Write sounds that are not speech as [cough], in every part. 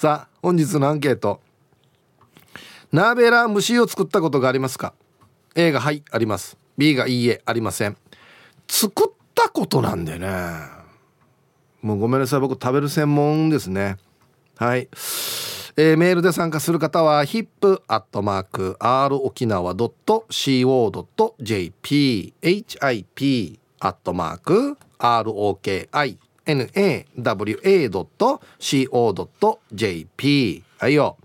さあ本日のアンケート。ナーベラ蒸しを作ったことがありますか？A がはいあります。B がいいえありません。作ったことなんでね。もうごめんなさい。僕食べる専門ですね。はい。えー、メールで参加する方は hip.r 沖 nawa.co.jp はいよ。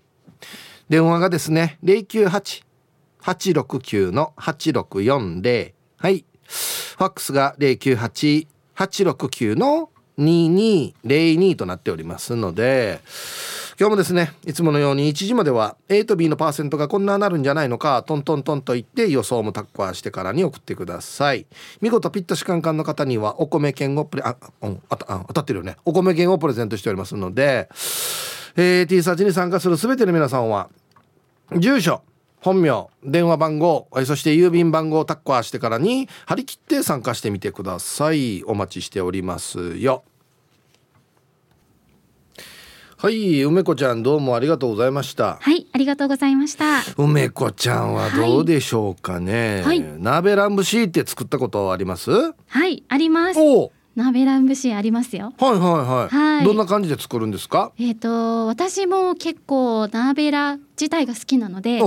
電話がですね098-869-8640はい。ファックスが098-869-8640 2202となっておりますので今日もですねいつものように1時までは A と B のパーセントがこんななるんじゃないのかトントントンと言って予想もタッコアしてからに送ってください。見事ピッタシカンカンの方にはお米券をプレあ、うん、ああ当たってるよね。お米券をプレゼントしておりますので、えー、T サーチに参加する全ての皆さんは住所本名電話番号そして郵便番号をタッコアしてからに張り切って参加してみてください。お待ちしておりますよ。はい梅子ちゃんどうもありがとうございました。はいありがとうございました。梅子ちゃんはどうでしょうかね、はい、鍋ランブシーって作ったことあります？はいあります。お鍋ラン節ありますよ。はいはいはい。はい、どんな感じで作るんですか？えっ、ー、と私も結構鍋ラ自体が好きなので、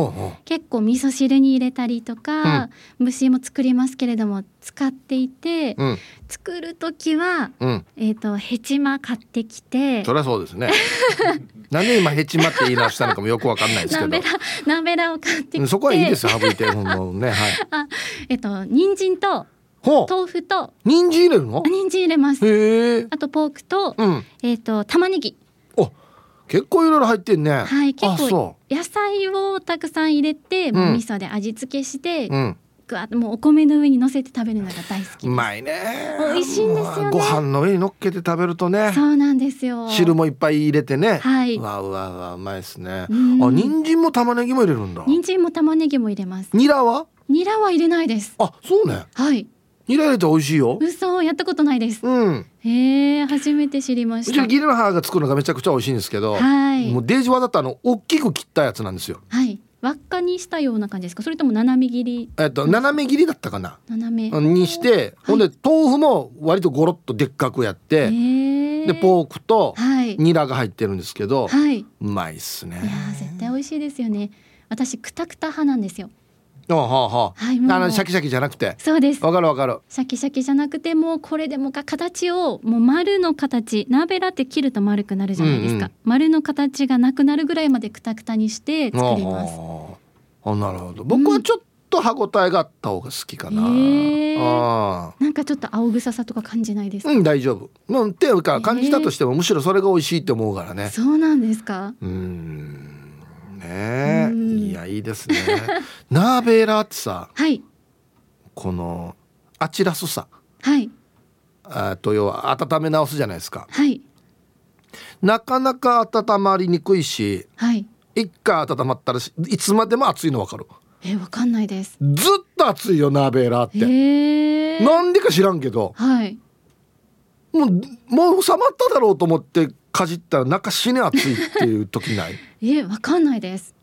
結構味噌汁に入れたりとか、うん、蒸しも作りますけれども使っていて、うん、作る時は、うん、えっ、ー、とヘチマ買ってきて。そりゃそうですね。[laughs] なんで今ヘチマって言い直したのかもよくわかんないですけど。[laughs] 鍋ラ鍋ラを買ってきて。そこはいいです省いてもうねはい。[laughs] あえっ、ー、と人参と豆腐と人参入れるの？人参入れます。へあとポークと、うん、えっ、ー、と玉ねぎ。お結構いろいろ入ってんね。はい結構野菜をたくさん入れて、うん、味噌で味付けして、うん。もうお米の上に乗せて食べるのが大好きうまいね。美味しいんですよ、ね、ご飯の上に乗っけて食べるとね。そうなんですよ。汁もいっぱい入れてね。はい。わうわうわうまいですね。あ人参も玉ねぎも入れるんだ。人参も玉ねぎも入れます。ニラは？ニラは入れないです。あそうね。はいニラ入れて美味しいよ。嘘やったことないです。うん。へえ初めて知りました。うちのギリの母が作るのがめちゃくちゃ美味しいんですけどはい。もうデージワだったの大きく切ったやつなんですよ。はい。輪っかにしたような感じですか？それとも斜め切り？えっと斜め切りだったかな。斜め。にして、ほんで豆腐も割とゴロッとでっかくやってでポークとニラが入ってるんですけど、はい、うまいっすね。いや絶対美味しいですよね。私くたくた派なんですよあはあはあ、はい、あのシャキシャキじゃなくて。そうです。わかるわかる。シャキシャキじゃなくてもうこれでもか形をもう丸の形鍋ラって切ると丸くなるじゃないですか、うんうん、丸の形がなくなるぐらいまでくたくたにして作ります。あなるほど。僕はちょっと歯ごたえがあった方が好きかな、うん、あなんかちょっと青臭さとか感じないですうん大丈夫。うんっていうか感じたとしてもむしろそれが美味しいって思うからね。そうなんですか？うんね。いやいいですね。[laughs] ナーベーラーってさ、はい、このあちらすさはい。あと要は温め直すじゃないですか。はい。なかなか温まりにくいし、はい、一回温まったらいつまでも熱いの分かる。えわかんないです。ずっと熱いよナーベーラーって。なんでか知らんけど。はい。もうもう収まっただろうと思ってかじったら中死ね熱いっていう時ない？[laughs] えわかんないです。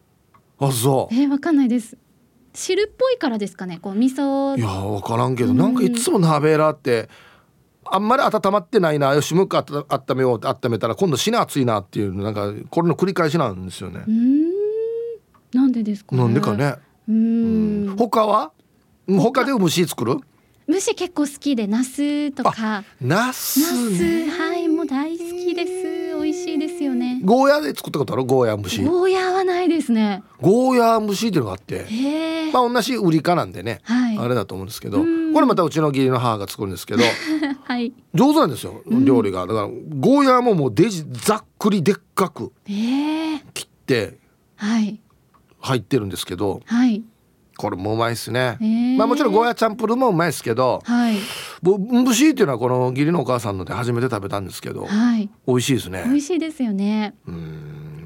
あそう。えわかんないです。汁っぽいからですかねこう味噌。いやわからんけど、うん、なんかいつも鍋ラってあんまり温まってないなよしもう一回温めようって温めたら今度死ね熱いなっていうなんかこれの繰り返しなんですよね。うん。なんでですか、ね、なんでかね。うん。他は？他で蒸し作る？蒸し結構好きでナスとか。ナス、ね、はいもう大好きですよね。ゴーヤで作ったことある？ゴーヤ蒸し。ゴーヤはないですね。ゴーヤ蒸しっていうのがあって。まあ同じ売りかなんでね、はい、あれだと思うんですけど。これまたうちの義理の母が作るんですけど、はい、上手なんですよ料理が。だからゴーヤももうデジざっくりでっかく切って入ってるんですけど、はいこれもうまいですね、まあもちろんゴーヤチャンプルーもうまいですけど、はい、ブンブシーっていうのはこの義理のお母さんので初めて食べたんですけど、はい、美味しいですね。美味しいですよね。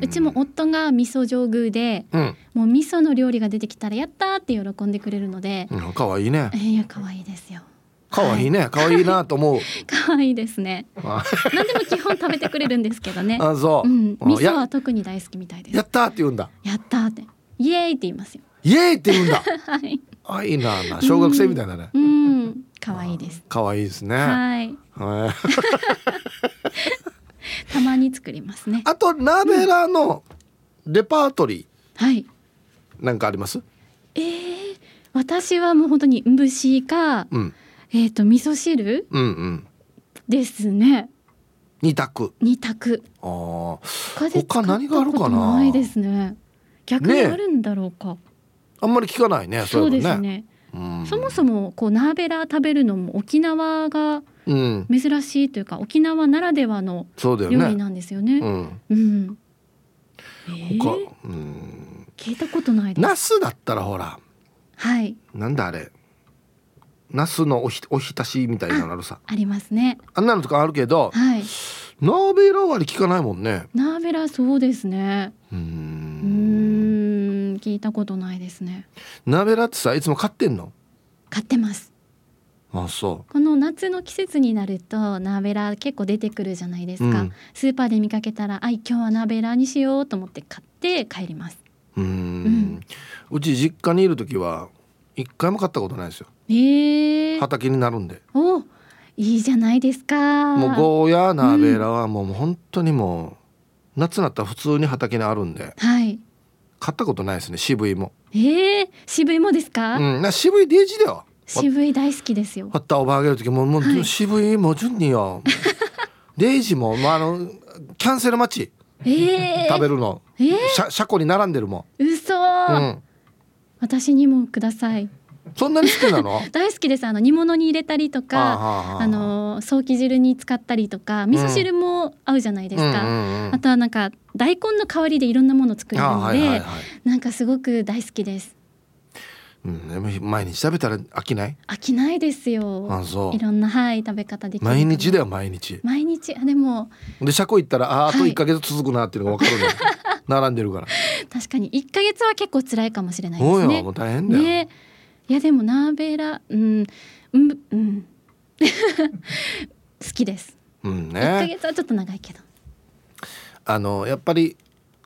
うちも夫が味噌上宮で、うん、もう味噌の料理が出てきたらやったって喜んでくれるので、うん、可愛いね。いや可愛いですよ。可愛いね。可愛いなと思う。[laughs] 可愛いですね。何でも基本食べてくれるんですけどね。あそう、うん、味噌は特に大好きみたいです。やったって言うんだ。やったって。イエーイって言いますよイエーイって言うんだ。[laughs] はい。あいいな小学生みたいだね。うん。可愛いです。可愛いですね。はい。[laughs] たまに作りますね。あとナベラのレパートリー、はい。なんかあります？えー、私はもう本当に蒸しか、うん、えっ、ー、と味噌汁、うんうん、ですね。二択。二択。ああ他何があるかなないですね。逆にあるんだろうか、ね、あんまり聞かないねそうですね。そもそもこうナーベラ食べるのも沖縄が珍しいというか、うん、沖縄ならではの料理なんですよね。うよねうん、うん、えー、うん。聞いたことないです。ナスだったらほら。はい。なんだあれ。ナスのおひおひたしみたいなのあるさ。ありますね。あんなのとかあるけど、はい、ナーベラ割り聞かないもんね。ナーベラそうですね。うん聞いたことないですね。ナーベラってさいつも買ってんの？買ってます。あそう。この夏の季節になるとナーベラ結構出てくるじゃないですか、うん、スーパーで見かけたらあ今日はナーベラにしようと思って買って帰ります。うん、うち実家にいる時は一回も買ったことないですよ。えー、畑になるんで。おいいじゃないですか。もうゴーヤーナーベーラはもう本当にもう夏になったら普通に畑にあるんで。はい。買ったことないですね渋いも。ええー、渋いもですか？うん、な渋いデージだよ。渋い大好きですよ。あったおばあげる時ももう、はい、渋いも順によ。[laughs] デイジもまああのキャンセル待ち。えー、食べるの、えー、車庫に並んでるもん嘘、うん、私にもくださいそんなに好きなの？[laughs] 大好きです。あの煮物に入れたりとかあのソーキ汁に使ったりとか味噌汁も合うじゃないですか、うんうんうん、あとはなんか大根の代わりでいろんなもの作れるので、はいはいはい、なんかすごく大好きです。うん、毎日食べたら飽きない？飽きないですよ。あそう。いろんなはい食べ方できる毎日だよ毎日。毎日？あでもで車庫行ったらああと1か月続くなっていうのが分かるの、はい、並んでるから。確かに。1か月は結構辛いかもしれないですね。もう大変だよ、ね、いやでもナーベラうんうんうん。[laughs] 好きです。うんね。1か月はちょっと長いけど。あのやっぱり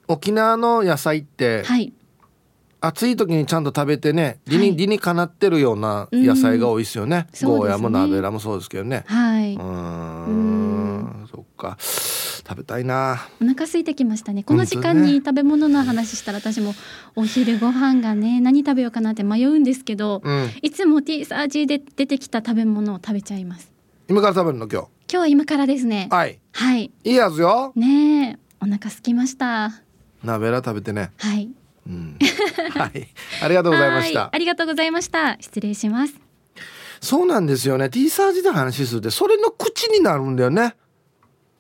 沖縄の野菜って、はい。暑い時にちゃんと食べてね理に,、理にかなってるような野菜が多いですよね、うん、ゴーヤもナベラもそうですけどね。はい。うんそっか。食べたいな。お腹空いてきましたね。この時間に食べ物の話したら私もお昼ご飯がね何食べようかなって迷うんですけど、うん、いつもティーサージで出てきた食べ物を食べちゃいます。今から食べるの？今日。今日は今からですね。はい。はい。いいやつよ。ねお腹空きました。ナベラ食べてね。はい。うん、はい、ありがとうございました。ありがとうございました。失礼します。そうなんですよね。T サージで話するってそれの口になるんだよね。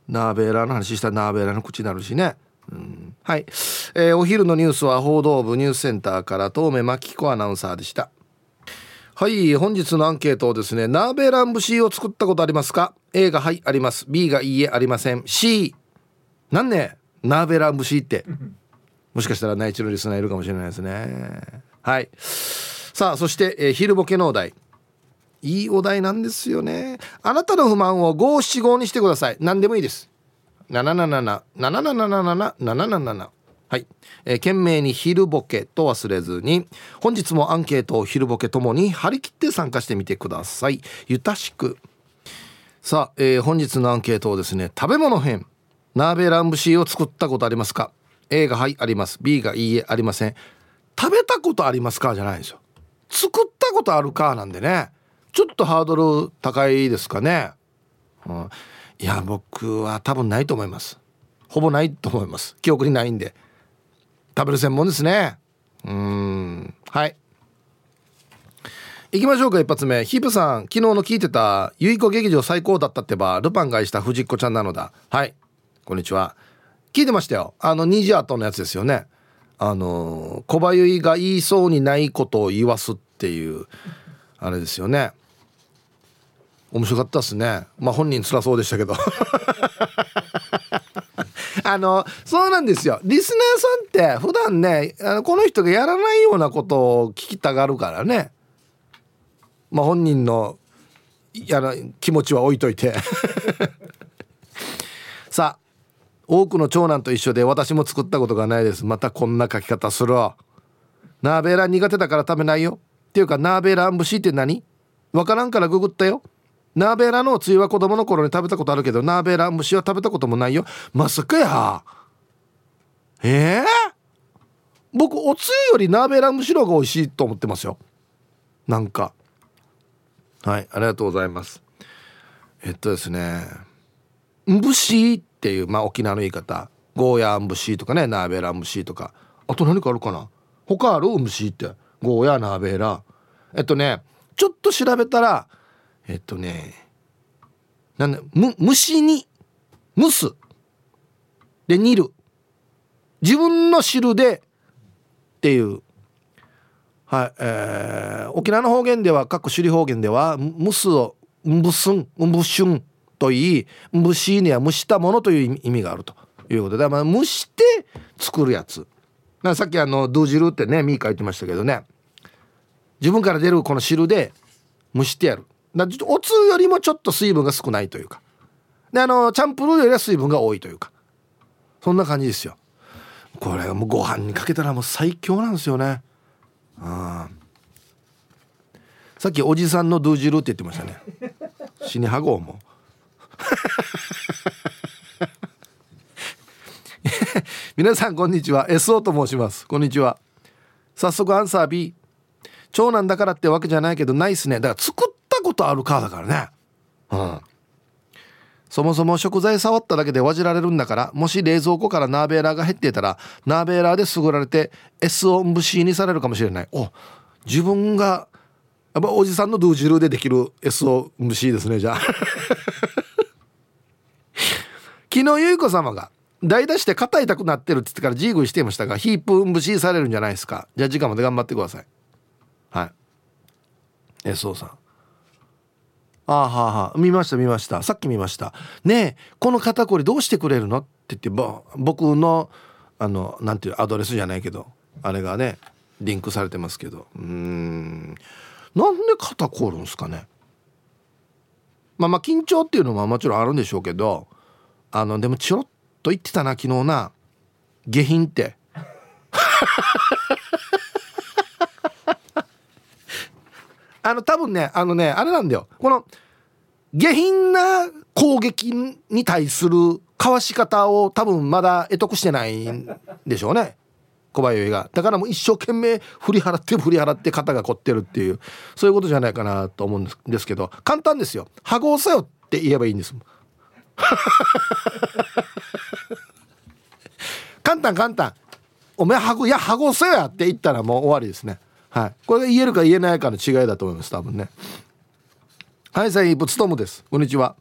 ナーベーラーの話したらナーベーラーの口になるしね。うん、はい、えー、お昼のニュースは報道部ニュースセンターから東目真紀子アナウンサーでした。はい。本日のアンケートをですねナーベラン節を作ったことありますか？A がはいあります。B がいいえありません。C なんねナーベラン節って？もしかしたら内地のリスナーいるかもしれないですね。はい。さあそして、えー、昼ボケのお題いいお題なんですよね。あなたの不満を五七五にしてください。何でもいいです。777-777-777はい、えー、懸命に昼ボケと忘れずに。本日もアンケートを昼ボケともに張り切って参加してみてください。ゆたしく。さあ、えー、本日のアンケートをですね食べ物編。ナーベラン節を作ったことありますか？A がはいあります。B がいいえありません。食べたことありますか？じゃないんですよ。作ったことあるか？なんでね。ちょっとハードル高いですかね、うん、いや僕は多分ないと思います。ほぼないと思います。記憶にないんで。食べる専門ですね。うん。はい。行きましょうか一発目。ヒープさん昨日の聞いてた「結子劇場最高だったってばルパンがした藤子ちゃんなのだ」はい。こんにちは。聞いてましたよ。あのニジアトのやつですよね。あの小林が言いそうにないことを言わすっていうあれですよね。面白かったですね。まあ本人辛そうでしたけど。[laughs] あのそうなんですよ。リスナーさんって普段ねあのこの人がやらないようなことを聞きたがるからね。まあ本人のあの気持ちは置いといて。[laughs] さあ多くの長男と一緒で私も作ったことがないです。またこんな書き方する。ナーベーラ苦手だから食べないよ。っていうかナーベーラン節って何？わからんからググったよ。ナーベラのつゆは子供の頃に食べたことあるけどナーベーラン節は食べたこともないよ。まさかやええー、僕おつゆよりナーベラン節の方が美味しいと思ってますよ。なんか。はいありがとうございます。えっとですね。んぶしっていうまあ沖縄の言い方。ゴーヤーんぶしとかねナーベラんぶしとか。あと何かあるかな？他ある？んぶしって。ゴーヤーナーベラ。えっとねちょっと調べたらえっとねなんだむ虫に蒸す。で煮る。自分の汁でっていう。はい、えー、沖縄の方言では各首里方言では蒸すをんぶすんんぶしゅんといい蒸しには蒸したものという意味があると。いうことで、まあ、蒸して作るやつ。なさっきあのドゥ汁ってねミー書いてましたけどね。自分から出るこの汁で蒸してやる。だおつよりもちょっと水分が少ないというか。であのチャンプルーよりは水分が多いというか。そんな感じですよ。これもうご飯にかけたらもう最強なんですよね。あさっきおじさんのドゥ汁って言ってましたね。死にはごうも。[laughs] 皆さんこんにちは。SO と申します。こんにちは。早速アンサー B 長男だからってわけじゃないけどないっすね。だから作っことあるかだからね。うん。そもそも食材触っただけでわじられるんだからもし冷蔵庫からナーベーラーが減ってたらナーベーラーでぐられて S をムシにされるかもしれない。お自分がやっぱおじさんのドゥージルでできる S をムシですねじゃあ。昨日ゆい子様が代打して肩痛くなってるって言ってからジーグルしていましたがヒープ無視されるんじゃないですか。じゃあ時間まで頑張ってください。はい。SO さんああはあはあ見ました見ました。さっき見ました。ねえこの肩こりどうしてくれるの？って言って僕のあのなんていうアドレスじゃないけどあれがねリンクされてますけど。うん。なんで肩こるんですかね？まあまあ緊張っていうのももちろんあるんでしょうけどあのでもチロッと言ってたな昨日な。下品って。あの多分ねあのねあれなんだよ。この下品な攻撃に対するかわし方を多分まだ得得してないんでしょうね。小林が。だからもう一生懸命振り払って振り払って肩が凝ってるっていうそういうことじゃないかなと思うんですけど。簡単ですよ「羽子さよ」って言えばいいんです [laughs] 簡単簡単。お前はぐいやはごせやって言ったらもう終わりですね。はい。これが言えるか言えないかの違いだと思います多分ね。はいさいつともです。こんにちは。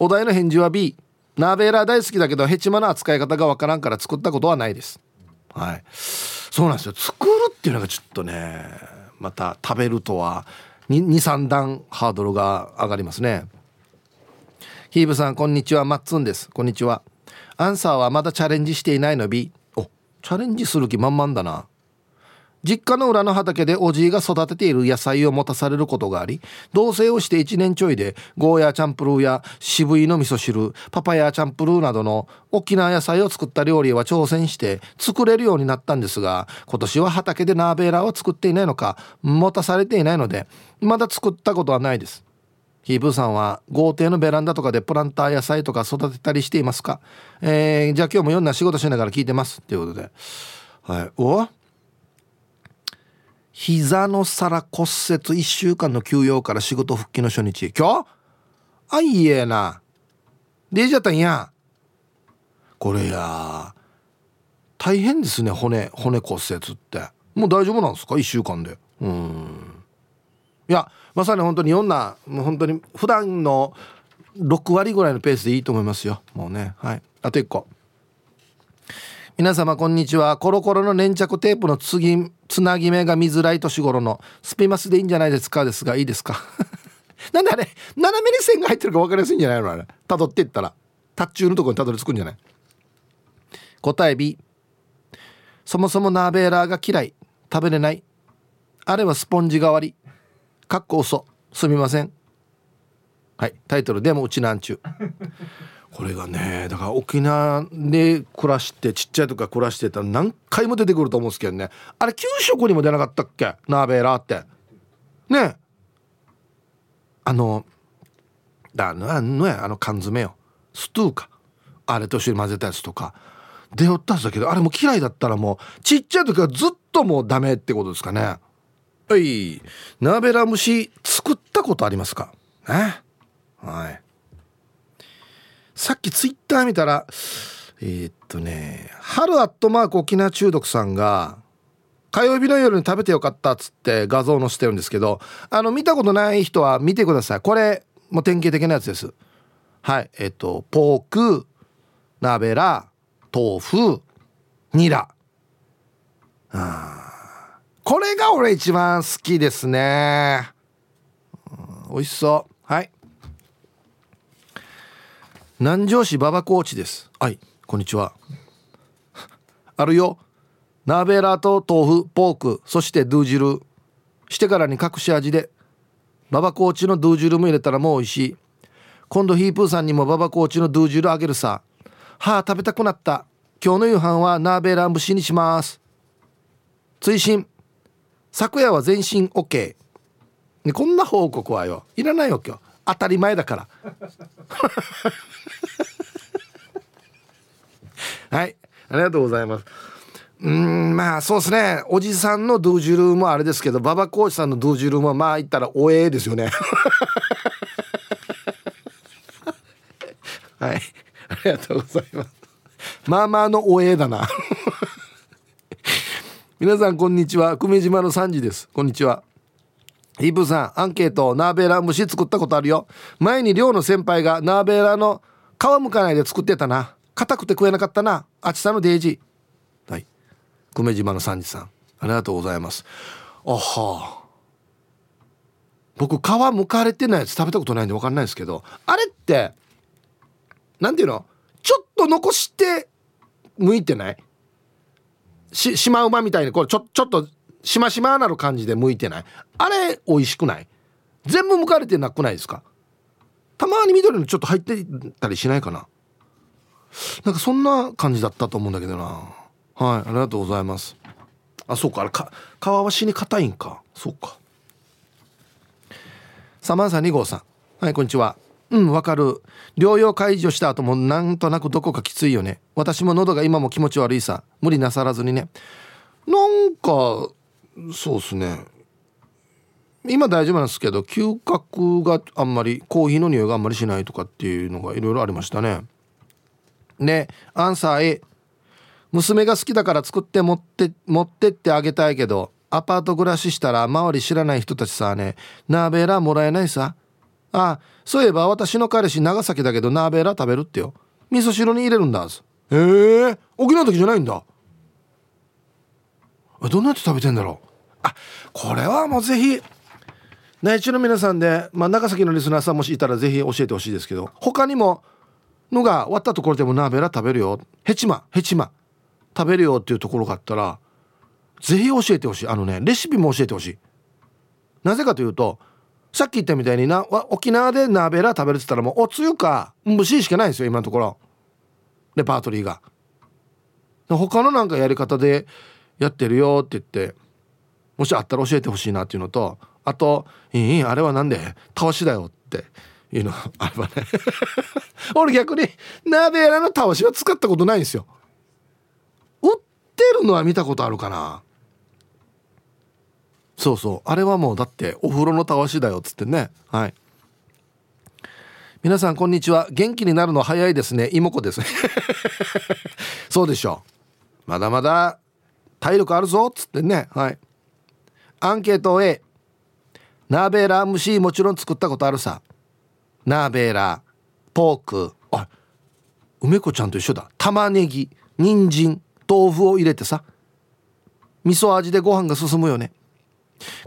お題の返事は B ナーベーラー大好きだけどヘチマの扱い方がわからんから作ったことはないです。はい。そうなんですよ。作るっていうのがちょっとねまた食べるとは23段ハードルが上がりますね。ヒーブさんこんにちは。マッツンです。こんにちは。アンサーはまだチャレンジしていないの B おチャレンジする気満々だな。実家の裏の畑でおじいが育てている野菜を持たされることがあり同棲をして1年ちょいでゴーヤーチャンプルーや渋いの味噌汁パパヤーチャンプルーなどの大きな野菜を作った料理は挑戦して作れるようになったんですが今年は畑でナーベーラーを作っていないのか持たされていないのでまだ作ったことはないです。ヒープーさんは豪邸のベランダとかでプランター野菜とか育てたりしていますか？えー、じゃあ今日もいろんな仕事しながら聞いてます。ということで。はい。お？膝の皿骨折1週間の休養から仕事復帰の初日。今日？あいえな。でじゃったんや。これや。大変ですね骨骨骨折って。もう大丈夫なんですか？1週間で。うん。いやまさに本当にいろんなもう本当に普段の6割ぐらいのペースでいいと思いますよ。もうね。はい。あと1個。皆様こんにちは。コロコロの粘着テープの次つなぎ目が見づらい年頃のスピマスでいいんじゃないですかですがいいですか？[laughs] なんであれ斜めに線が入ってるか分かりやすいんじゃないの？あれ。辿っていったらタッチューのとこにたどり着くんじゃない？答え B そもそもナーベーラーが嫌い。食べれない。あれはスポンジ代わり。かっこ嘘。すみません。はい。タイトル。でもうちなんちゅう。これがねだから沖縄で暮らしてちっちゃい時から暮らしてたら何回も出てくると思うんですけどね。あれ給食にも出なかったっけ？ナーベラーって。ね。あのだのやあの缶詰よ。ストゥーか。あれと一緒に混ぜたやつとか。出よったんだけどあれも嫌いだったらもうちっちゃい時はずっともうダメってことですかね。はい。ナーベラ蒸し作ったことありますか？ねはい。さっきツイッター見たらえー、っとね春アットマーク沖縄中毒さんが火曜日の夜に食べてよかったっつって画像載せてるんですけどあの見たことない人は見てください。これもう典型的なやつです。はい。えっとポークナベラ豆腐ニラ。あこれが俺一番好きですね、うん、美味しそう。はい。南城市馬場コーチです。はいこんにちは。あるよ。ナーベラーと豆腐ポークそしてドゥ汁してからに隠し味でババコーチのドゥ汁も入れたらもう美味しい。今度ヒープーさんにもババコーチのドゥ汁あげるさ。はあ食べたくなった。今日の夕飯はナーベラン節にします。追伸。昨夜は全身 OK ね、こんな報告はよ。いらないよ今日当たり前だから。[laughs] はい。ありがとうございます。うんまあそうですね。おじさんのドゥージュルーもあれですけど馬場コーチさんのドゥージュルーもまあ言ったらおえですよね。[laughs] はい。ありがとうございます。まあまあのおえだな。[laughs] 皆さんこんにちは。久米島の3時です。こんにちは。イブさんアンケートナーベーラ蒸し作ったことあるよ。前に寮の先輩がナーベーラの皮むかないで作ってたな。硬くて食えなかったな。あちさのデイジ。ーはい。久米島の三時さん。ありがとうございます。あは。あ僕皮むかれてないやつ食べたことないんで分かんないですけどあれってなんていうの？ちょっと残して剥いてない？ししまうまみたいにこれちょちょっとしましまなる感じで剥いてない。あれ美味しくない。全部剥かれてなくないですか？たまに緑のちょっと入ってたりしないかな？なんかそんな感じだったと思うんだけどな。はいありがとうございます。あそうか。あれか皮は死に硬いんか。そうか。サマンサ2号さん。はいこんにちは。うんわかる。療養解除した後もなんとなくどこかきついよね。私も喉が今も気持ち悪いさ。無理なさらずにね。なんかそうっすね。今大丈夫なんですけど嗅覚があんまりコーヒーの匂いがあんまりしないとかっていうのがいろいろありましたね。ねアンサー A 娘が好きだから作って持って持ってってあげたいけどアパート暮らししたら周り知らない人たちさねナーベラもらえないさ。あそういえば私の彼氏長崎だけどナーベラ食べるってよ。味噌汁に入れるんだへえー、沖縄の時じゃないんだ。どんなやって食べてんだろう。あこれはもうぜひ内地の皆さんで、まあ、長崎のリスナーさんもしいたらぜひ教えてほしいですけど他にものが終わったところでもナーベラ食べるよ。ヘチマヘチマ。食べるよっていうところがあったらぜひ教えてほしい。あのねレシピも教えてほしい。なぜかというとさっき言ったみたいにな沖縄でナーベラ食べるって言ったらもうおつゆか蒸ししかないんですよ今のところ。レパートリーが。他のなんかやり方でやってるよって言ってもしあったら教えてほしいなっていうのとあと「いいあれはなんで？たわしだよ」っていうの [laughs] あればね。[laughs] 俺逆にナーベラのたわしは使ったことないんですよ。売ってるのは見たことあるかな。そうそう。あれはもうだってお風呂のたわしだよっつってね。はい。皆さんこんにちは。元気になるの早いですね。妹子です。[laughs] そうでしょう。まだまだ体力あるぞっつってね。はい。アンケート A ナーベーラー蒸しもちろん作ったことあるさ。ナーベーラーポーク。あ梅子ちゃんと一緒だ。玉ねぎ人参豆腐を入れてさ。味噌味でご飯が進むよね。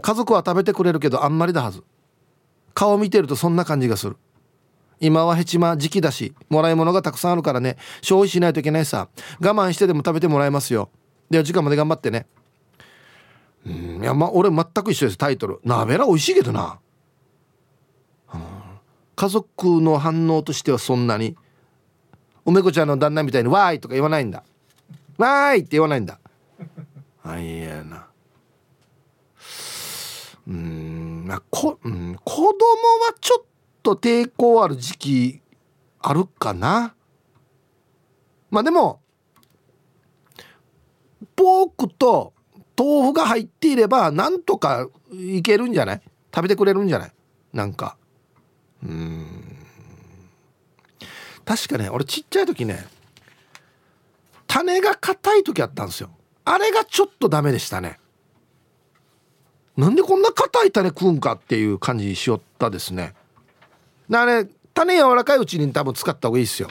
家族は食べてくれるけどあんまりだはず。顔見てるとそんな感じがする。今はヘチマ時期だしもらい物がたくさんあるからね。消費しないといけないさ。我慢してでも食べてもらえますよ。では時間まで頑張ってね。うん。いやま俺全く一緒です。タイトル。なべら美味しいけどな、うん、家族の反応としてはそんなに。梅子ちゃんの旦那みたいに「わーい!」とか言わないんだ「わーい!」って言わないんだ。あいやな。うん。まあこ、うん、子供はちょっと抵抗ある時期あるかな。まあでもポークと豆腐が入っていればなんとかいけるんじゃない？食べてくれるんじゃない？なんか。うん。確かね俺ちっちゃい時ね種が硬い時あったんですよ。あれがちょっとダメでしたね。なんでこんな硬い種食うんかっていう感じしよったですね。あれ種柔らかいうちに多分使った方がいいですよ。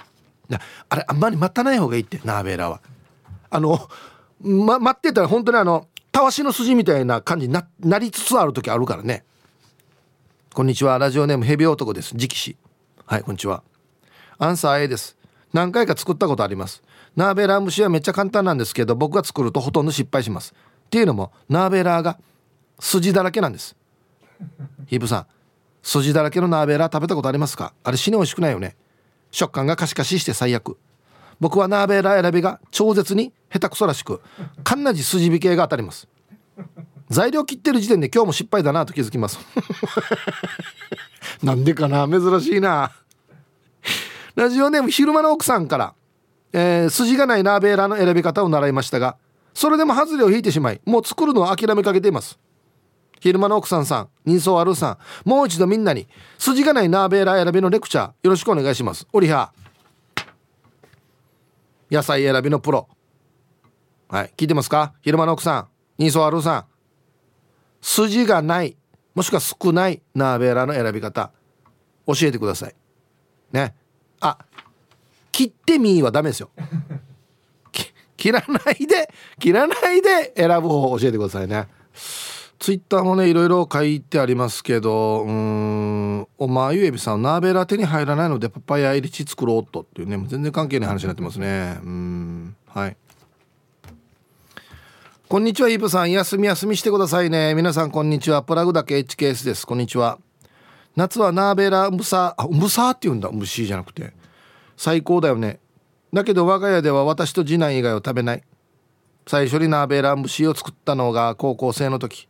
あれあんまり待たない方がいいってナーベーラは。あの、ま、待ってたら本当にあのたわしの筋みたいな感じになりつつある時あるからね。こんにちは。ラジオネームヘビ男です。直視。はいこんにちは。アンサー A です。何回か作ったことあります。ナーベラー蒸しはめっちゃ簡単なんですけど僕が作るとほとんど失敗します。っていうのもナーベラーが筋だらけなんです。ヒープさん。筋だらけのナーベラー食べたことありますか？あれ死に美味しくないよね。食感がカシカシして最悪。僕はナーベラー選びが超絶に下手くそらしくかんなじ筋引けが当たります。材料切ってる時点で今日も失敗だなと気づきます。[laughs] なんでかな？珍しいな。ラジオネーム昼間の奥さんから、えー、筋がないナーベーラーの選び方を習いましたがそれでも外れを引いてしまいもう作るのを諦めかけています。昼間の奥さんさん人相あるさんもう一度みんなに筋がないナーベーラー選びのレクチャーよろしくお願いします。オリハ野菜選びのプロ。はい聞いてますか？昼間の奥さん人相あるさん。筋がないもしくは少ないナーベラの選び方。教えてください。ね。あ切ってみーはダメですよ。[laughs] 切らないで切らないで選ぶ方を教えてくださいね。ツイッターもねいろいろ書いてありますけどうんおまゆえびさんナーベラ手に入らないのでパパイヤ入りチ作ろうと。っていうね全然関係ない話になってますね。うんはい。こんにちはイブさん。休み休みしてくださいね。皆さんこんにちは。プラグだけ HKS です。こんにちは。夏はナーベラムサあムサって言うんだ。虫じゃなくて。最高だよね。だけど我が家では私と次男以外を食べない。最初にナーベラ虫を作ったのが高校生の時。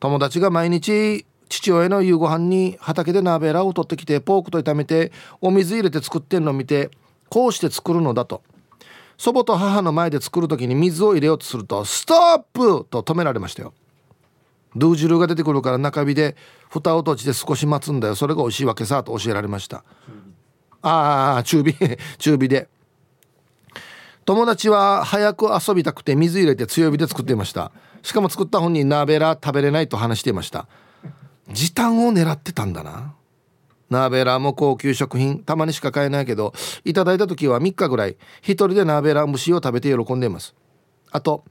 友達が毎日父親の夕ご飯に畑でナーベラを取ってきてポークと炒めてお水入れて作ってんのを見てこうして作るのだと。祖母と母の前で作る時に水を入れようとすると「ストップ!」と止められましたよ。ドゥー汁が出てくるから中火で蓋を閉じて少し待つんだよ。それが美味しいわけさと教えられました。ああ中火 [laughs] 中火で。友達は早く遊びたくて水入れて強火で作っていました。しかも作った本人ナーベラ食べれないと話していました。時短を狙ってたんだな。ナーベラーも高級食品たまにしか買えないけどいただいた時は3日ぐらい一人でナーベラー蒸しを食べて喜んでいます。あと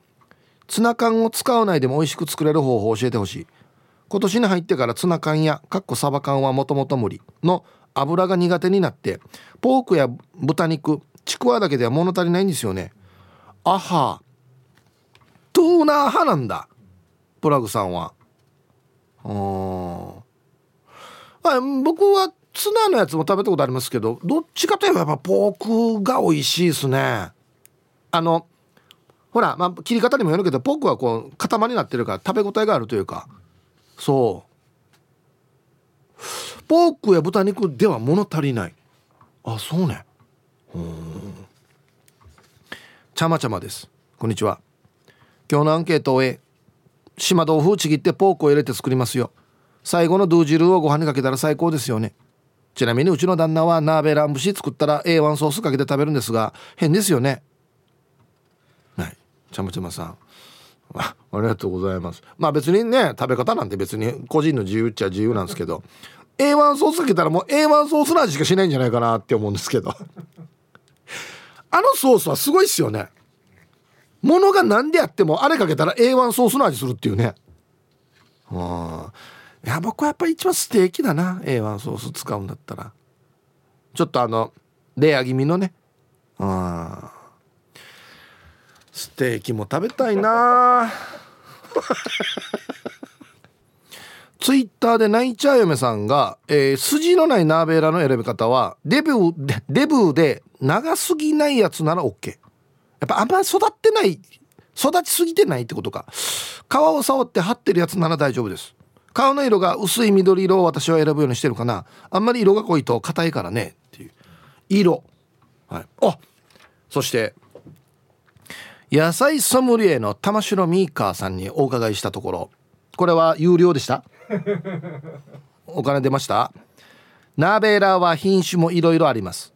ツナ缶を使わないでも美味しく作れる方法を教えてほしい。今年に入ってからツナ缶やかっこサバ缶はもともと無理の油が苦手になってポークや豚肉ちくわだけでは物足りないんですよね。あはトーナー派なんだ？プラグさんは。うんはい僕はツナのやつも食べたことありますけどどっちかといえばやっぱポークが美味しいですね。あのほら、まあ、切り方にもよるけどポークはこう塊になってるから食べ応えがあるというか。そう。ポークや豚肉では物足りない。あそうね。うん。ちゃまちゃまです。こんにちは。今日のアンケートを終え島豆腐をちぎってポークを入れて作りますよ。最後のドゥー汁をご飯にかけたら最高ですよね。ちなみにうちの旦那はナーベラン節作ったら A1 ソースかけて食べるんですが変ですよね。はい。ちゃまちゃまさん。あありがとうございます。まあ別にね食べ方なんて別に個人の自由っちゃ自由なんですけど A1 ソースかけたらもう A1 ソースの味しかしないんじゃないかなって思うんですけど。あのソースはすごいっすよね。ものが何であってもあれかけたら A1 ソースの味するっていうね。うんいや僕はやっぱり一番ステーキだな A1 ソース使うんだったら。ちょっとあのレア気味のね。うんステーキも食べたいな。[laughs] ツイッターで泣いちゃう嫁さんが、えー、筋のないナーベラの選び方はデブーデブーで長すぎないやつなら OK やっぱあんまり育ってない育ちすぎてないってことか。皮を触って張ってるやつなら大丈夫です。皮の色が薄い緑色を私は選ぶようにしてるかな。あんまり色が濃いと硬いからね。っていう。色。はい。あそして野菜ソムリエの玉城ミーカーさんにお伺いしたところ。これは有料でした？[laughs] お金出ました？ナーベーラーは品種もいろいろあります。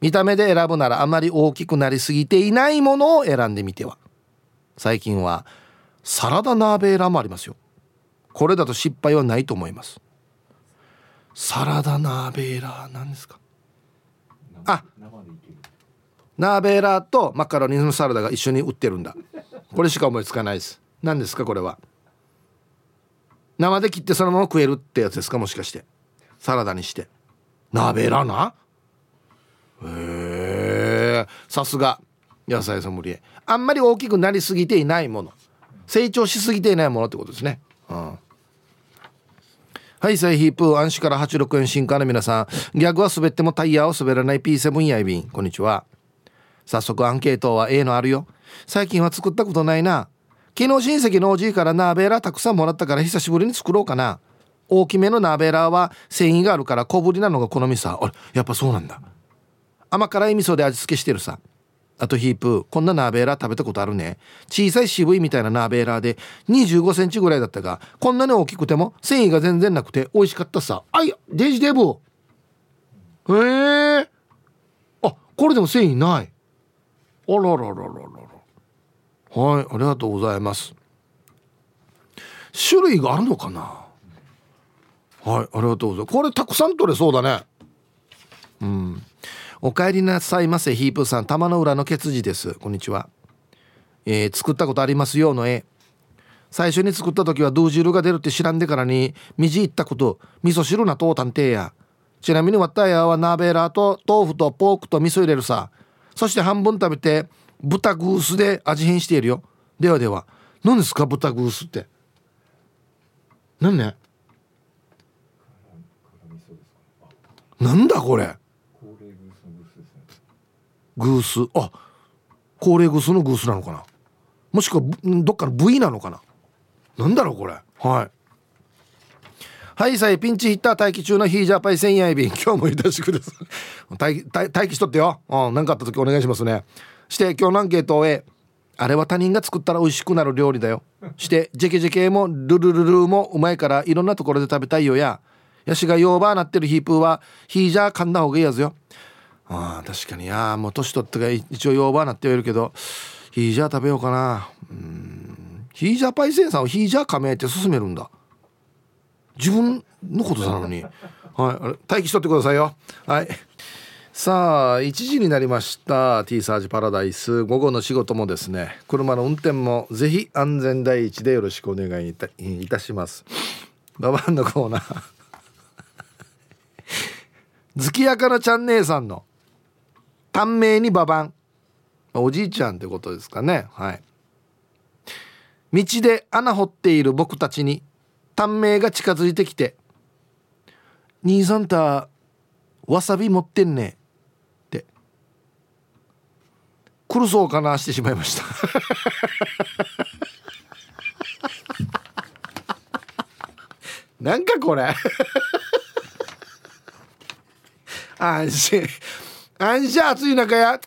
見た目で選ぶならあまり大きくなりすぎていないものを選んでみては。最近はサラダナーベーラーもありますよこれだと失敗はないと思います。サラダナーベーラーなんですか？あ。ナーベーラーとマカロニのサラダが一緒に売ってるんだ。これしか思いつかないです。何ですか？これは。生で切ってそのまま食えるってやつですか？もしかして。サラダにして。ナーベーラーな？へえさすが。野菜ソムリエ。あんまり大きくなりすぎていないもの。成長しすぎていないものってことですね、うん、はいサイヒープー安心から86円新刊の皆さん。ギャグは滑ってもタイヤを滑らない P7 やいびん。こんにちは。早速アンケートは A のあるよ。最近は作ったことないな。昨日親戚のおじいからナーベーラーたくさんもらったから久しぶりに作ろうかな。大きめのナーベーラーは繊維があるから小ぶりなのが好みさ。あれやっぱそうなんだ。甘辛い味噌で味付けしてるさ。あとヒープこんなナーベーラー食べたことあるね。小さい渋いみたいなナーベーラーで2 5センチぐらいだったがこんなに大きくても繊維が全然なくて美味しかったさ。あいデジデブ。へえ。あこれでも繊維ない。あらららららら。はいありがとうございます。種類があるのかな。はいありがとうございます。これたくさん取れそうだね。うん。お帰りなさいませヒープさん。玉の裏のケツジです。こんにちは。えー、作ったことありますよの絵最初に作った時はドゥー汁が出るって知らんでからにみじいったこと味噌汁なとう探偵や。ちなみにわたやはナーベラーと豆腐とポークと味噌入れるさ。そして半分食べて豚グースで味変しているよ。ではでは何ですか豚グースって。何ね？なんだこれ？グース。あ高齢グースのグースなのかな。もしくはどっかの部位なのかな。なんだろうこれ。はい。はいさいピンチヒッター。待機中のヒージャーパイ千夜エビ。[laughs] 今日もいたしくです待機しとってよ。何、かあった時お願いしますね。して今日のアンケートを終えあれは他人が作ったら美味しくなる料理だよ。してジェケジェケもルルルルもうまいからいろんなところで食べたいよや。ヤシがヨーバーなってるヒープーはヒージャー噛んだ方がいいやつよ。あ確かに。やもう年取ってが一応ヨーバーなって言われるけどヒージャー食べようかな。うん。ヒージャーパイセンさんをヒージャー加盟って勧めるんだ。自分のことなのに。はい待機しとってくださいよ。はい。さあ1時になりました。T サージパラダイス。午後の仕事もですね。車の運転もぜひ安全第一でよろしくお願いいたいたします。ババンのコーナー。月やかなちゃん姉さんの短命にババン。おじいちゃんってことですかね。はい。道で穴掘っている僕たちに短命が近づいてきて「兄さんたわさび持ってんね」苦そうかなしてしまいました。[laughs] なんかこれ。[laughs] 安心。安心暑い中や。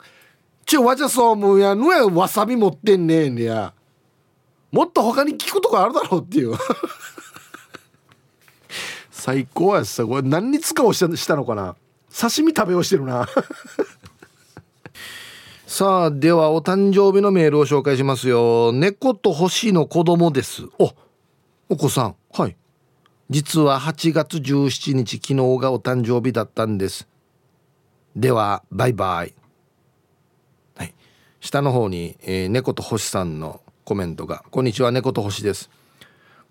ちょわじゃそうむや。ぬやわさび持ってんねえんや。もっと他に聞くとこあるだろうっていう。[laughs] 最高やさ。これ何に使おうしたのかな。刺身食べようしてるな。[laughs] さあではお誕生日のメールを紹介しますよ。猫と星の子供です。おお子さん。はい。実は8月17日昨日がお誕生日だったんです。ではバイバイ。はい。下の方に、えー、猫と星さんのコメントが。こんにちは猫と星です。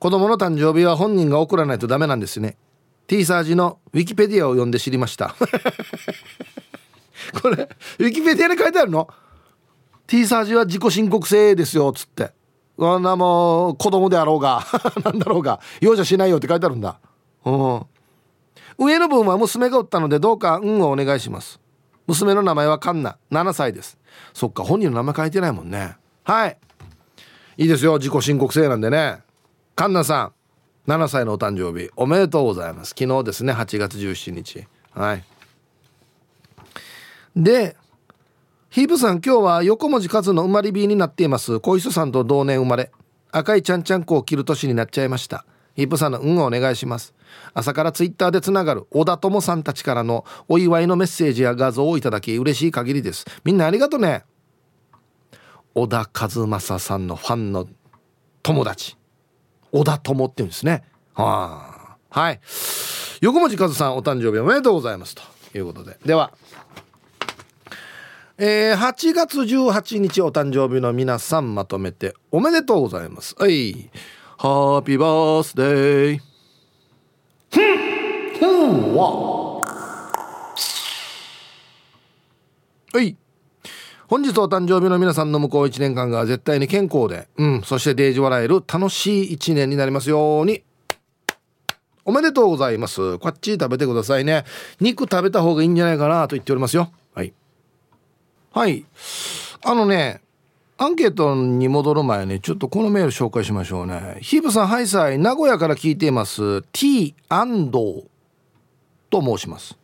子供の誕生日は本人が送らないとダメなんですね。T サージのウィキペディアを読んで知りました。[laughs] これウィキペディアに書いてあるの？T サージは自己申告制ですよっつって。あんなもう子供であろうが [laughs] なんだろうが容赦しないよって書いてあるんだ。うん。上の分は娘がおったのでどうか運をお願いします。娘の名前はカンナ。7歳です。そっか本人の名前書いてないもんね。はい。いいですよ。自己申告制なんでね。カンナさん7歳のお誕生日。おめでとうございます。昨日ですね。8月17日。はい。でヒープさん今日は横文字数の生まれ日になっています。小磯さんと同年生まれ。赤いちゃんちゃんこを着る年になっちゃいました。ヒープさんの運をお願いします。朝からツイッターでつながる小田友さんたちからのお祝いのメッセージや画像をいただき嬉しい限りです。みんなありがとね。小田和正さんのファンの友達。小田友って言うんですね。はあ。はい。横文字和さんお誕生日おめでとうございます。ということで。ではえー、8月18日お誕生日の皆さんまとめておめでとうございます。はい。ハッピーバースデーふんふんわはい本日お誕生日の皆さんの向こう1年間が絶対に健康で、うん、そしてデージ笑える楽しい1年になりますように。おめでとうございます。こっち食べてくださいね。肉食べた方がいいんじゃないかなと言っておりますよ。はい。はい。あのね、アンケートに戻る前にちょっとこのメール紹介しましょうね。ヒープさん、ハイサイ、名古屋から聞いています。T& と申します。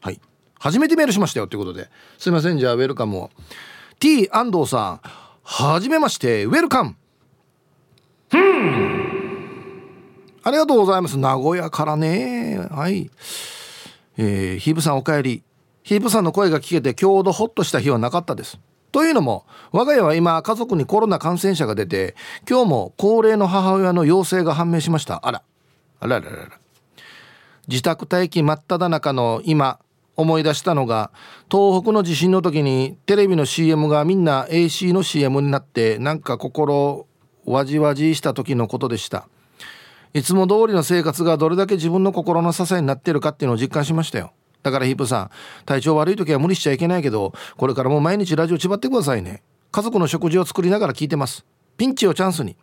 はい。初めてメールしましたよということで。すいません、じゃあウェルカムを。T 安藤さん、はじめまして、ウェルカム。ありがとうございます。名古屋からね。はい。えー、ヒープさんお帰り。ヒープさんの声が聞けてちょうどホッとした日はなかったです。というのも我が家は今家族にコロナ感染者が出て今日も高齢の母親の陽性が判明しました。あら。あらららら。自宅待機真っ只中の今思い出したのが東北の地震の時にテレビの CM がみんな AC の CM になってなんか心わじわじした時のことでした。いつも通りの生活がどれだけ自分の心の支えになっているかっていうのを実感しましたよ。だからヒップさん体調悪い時は無理しちゃいけないけどこれからも毎日ラジオ縛ってくださいね。家族の食事を作りながら聞いてます。ピンチをチャンスに。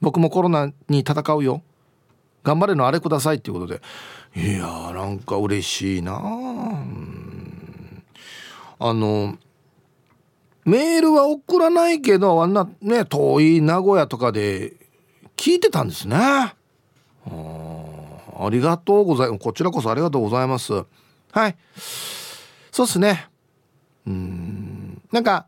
僕もコロナに戦うよ。頑張れのあれくださいっていうことで。いやーなんか嬉しいな。あのメールは送らないけどあんなね遠い名古屋とかで聞いてたんですね。ありがとうございます。こちらこそありがとうございます。はい。そうっすね。うん。なんか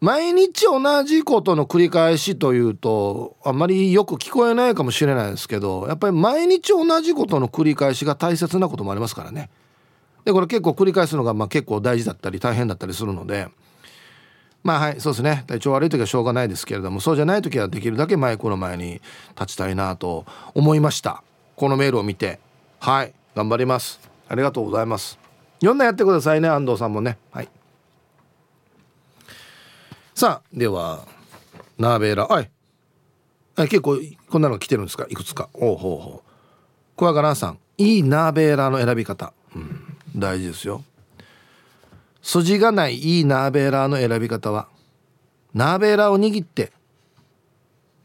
毎日同じことの繰り返しというとあんまりよく聞こえないかもしれないですけどやっぱり毎日同じことの繰り返しが大切なこともありますからね。でこれ結構繰り返すのがまあ結構大事だったり大変だったりするので。まあはいそうですね。体調悪い時はしょうがないですけれどもそうじゃない時はできるだけマイクの前に立ちたいなと思いました。このメールを見てはい頑張ります。ありがとうございます。読んだやってくださいね安藤さんもね。はい。さあではナーベーラはい。結構こんなの来てるんですか？いくつか。おうほうほう。小若菜さん。いいナーベーラの選び方、うん、大事ですよ。筋がないいいナーベーラーの選び方はナーベーラーを握って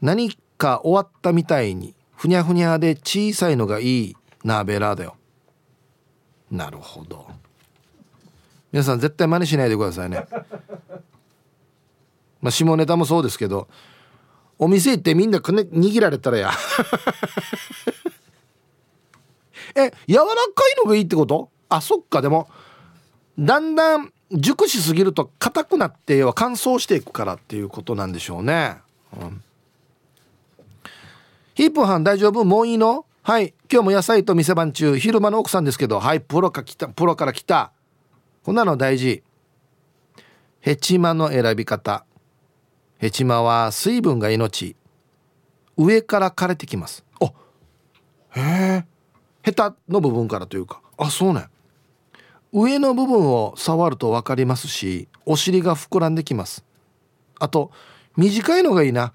何か終わったみたいにふにゃふにゃで小さいのがいいナーベーラーだよ。なるほど。皆さん絶対真似しないでくださいね。[laughs] まあ下ネタもそうですけどお店行ってみんなくね握られたらや。[laughs] え柔らかいのがいいってこと？あそっか。でもだんだん熟しすぎると硬くなっては乾燥していくからっていうことなんでしょうね、うん、ヒープハン大丈夫？もういいの？はい。今日も野菜と店番中昼間の奥さんですけどはいプロか来たプロから来た。こんなの大事。ヘチマの選び方。ヘチマは水分が命。上から枯れてきます。あへえ。ヘタの部分からというか。あそうね。上の部分を触ると分かりますしお尻が膨らんできます。あと短いのがいいな。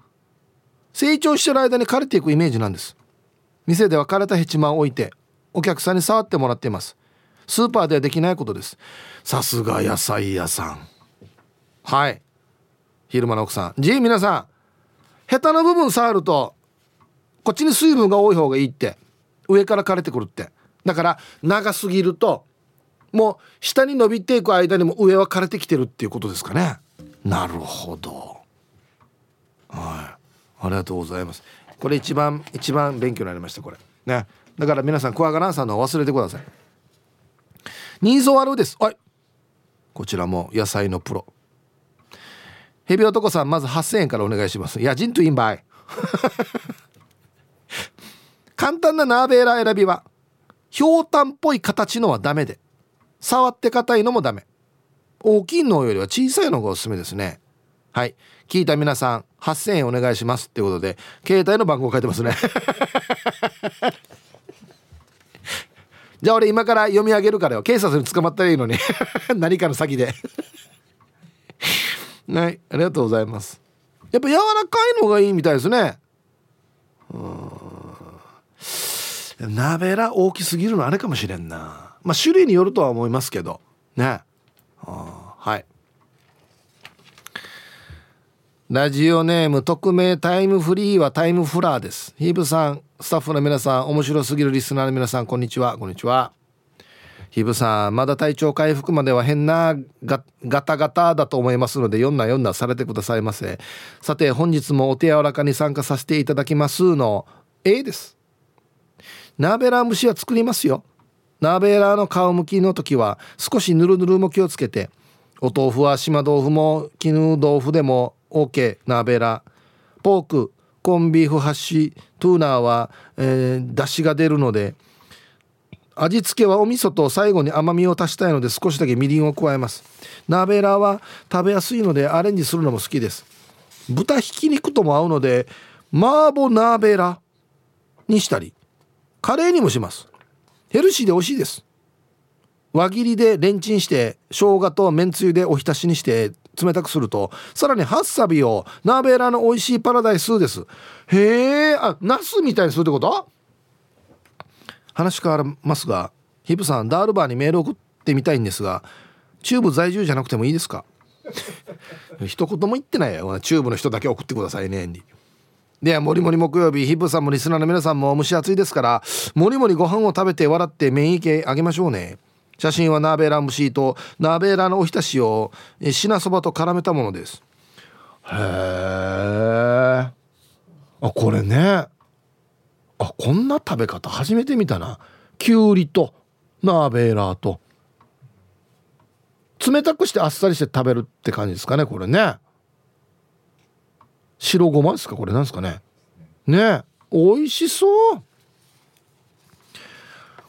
成長してる間に枯れていくイメージなんです店では枯れたヘチマを置いてお客さんに触ってもらっています。スーパーではできないことです。さすが野菜屋さん。はい。昼間の奥さん。G 皆さん。ヘタの部分触るとこっちに水分が多い方がいいって上から枯れてくるって。だから長すぎるともう下に伸びていく間にも上は枯れてきてるっていうことですかね。なるほど。ありがとうございます。これ一番一番勉強になりましたこれ。ね。だから皆さんクワガランさんの忘れてください。ニーズワルです。はい。こちらも野菜のプロ。ヘビ男さんまず8000円からお願いします。やじんとインバイ。[laughs] 簡単なナーベーラ選びはひょうたんっぽい形のはダメで触って硬いのもダメ。大きいのよりは小さいのがおすすめですね。はい。聞いた皆さん8000円お願いしますってことで携帯の番号書いてますね。[laughs] じゃあ俺今から読み上げるからよ。警察に捕まったらいいのに。[laughs] 何かの先で。[laughs] はいありがとうございます。やっぱ柔らかいのがいいみたいですね。うん。鍋ら大きすぎるのあれかもしれんな。まあ種類によるとは思いますけど。ね。はい。ラジオネーム匿名タイムフリーはタイムフラーです。ヒーブさんスタッフの皆さん面白すぎるリスナーの皆さんこんにちは。こんにちは。ヒブさんまだ体調回復までは変なガガタガタだと思いますので読んな読んなされてくださいませ。さて本日もお手柔らかに参加させていただきますの A です。ナーベラー蒸しは作りますよ。ナーベラーの皮むきの時は少しぬるぬるも気をつけてお豆腐は島豆腐も絹豆腐でも OK ナーベラポークコンビーフハッシュトゥーナーは、えー、出汁が出るので味付けはお味噌と最後に甘みを足したいので少しだけみりんを加えます。ナベラは食べやすいのでアレンジするのも好きです。豚ひき肉とも合うので麻婆ナーベラにしたりカレーにもします。ヘルシーで美味しいです。輪切りでレンチンして生姜とめんつゆでおひたしにして冷たくするとさらにハッサビをナーベラの美味しいパラダイスです。へえあナスみたいにするってこと？話変わりますがヒプさんダールバーにメール送ってみたいんですがチューブ在住じゃなくてもいいですか？[laughs] 一言も言ってないよ。チューブの人だけ送ってくださいね。ではもりもり木曜日ヒプさんもリスナーの皆さんも蒸し暑いですからもりもりご飯を食べて笑って免疫あげましょうね。写真はナーベーラ蒸しとナーベーラのおひたしを品そばと絡めたものです。へえあこれね。あこんな食べ方初めて見たな。きゅうりとナーベーラーと。冷たくしてあっさりして食べるって感じですかねこれね。白ごまですかこれなんですかね。ね。美味しそう。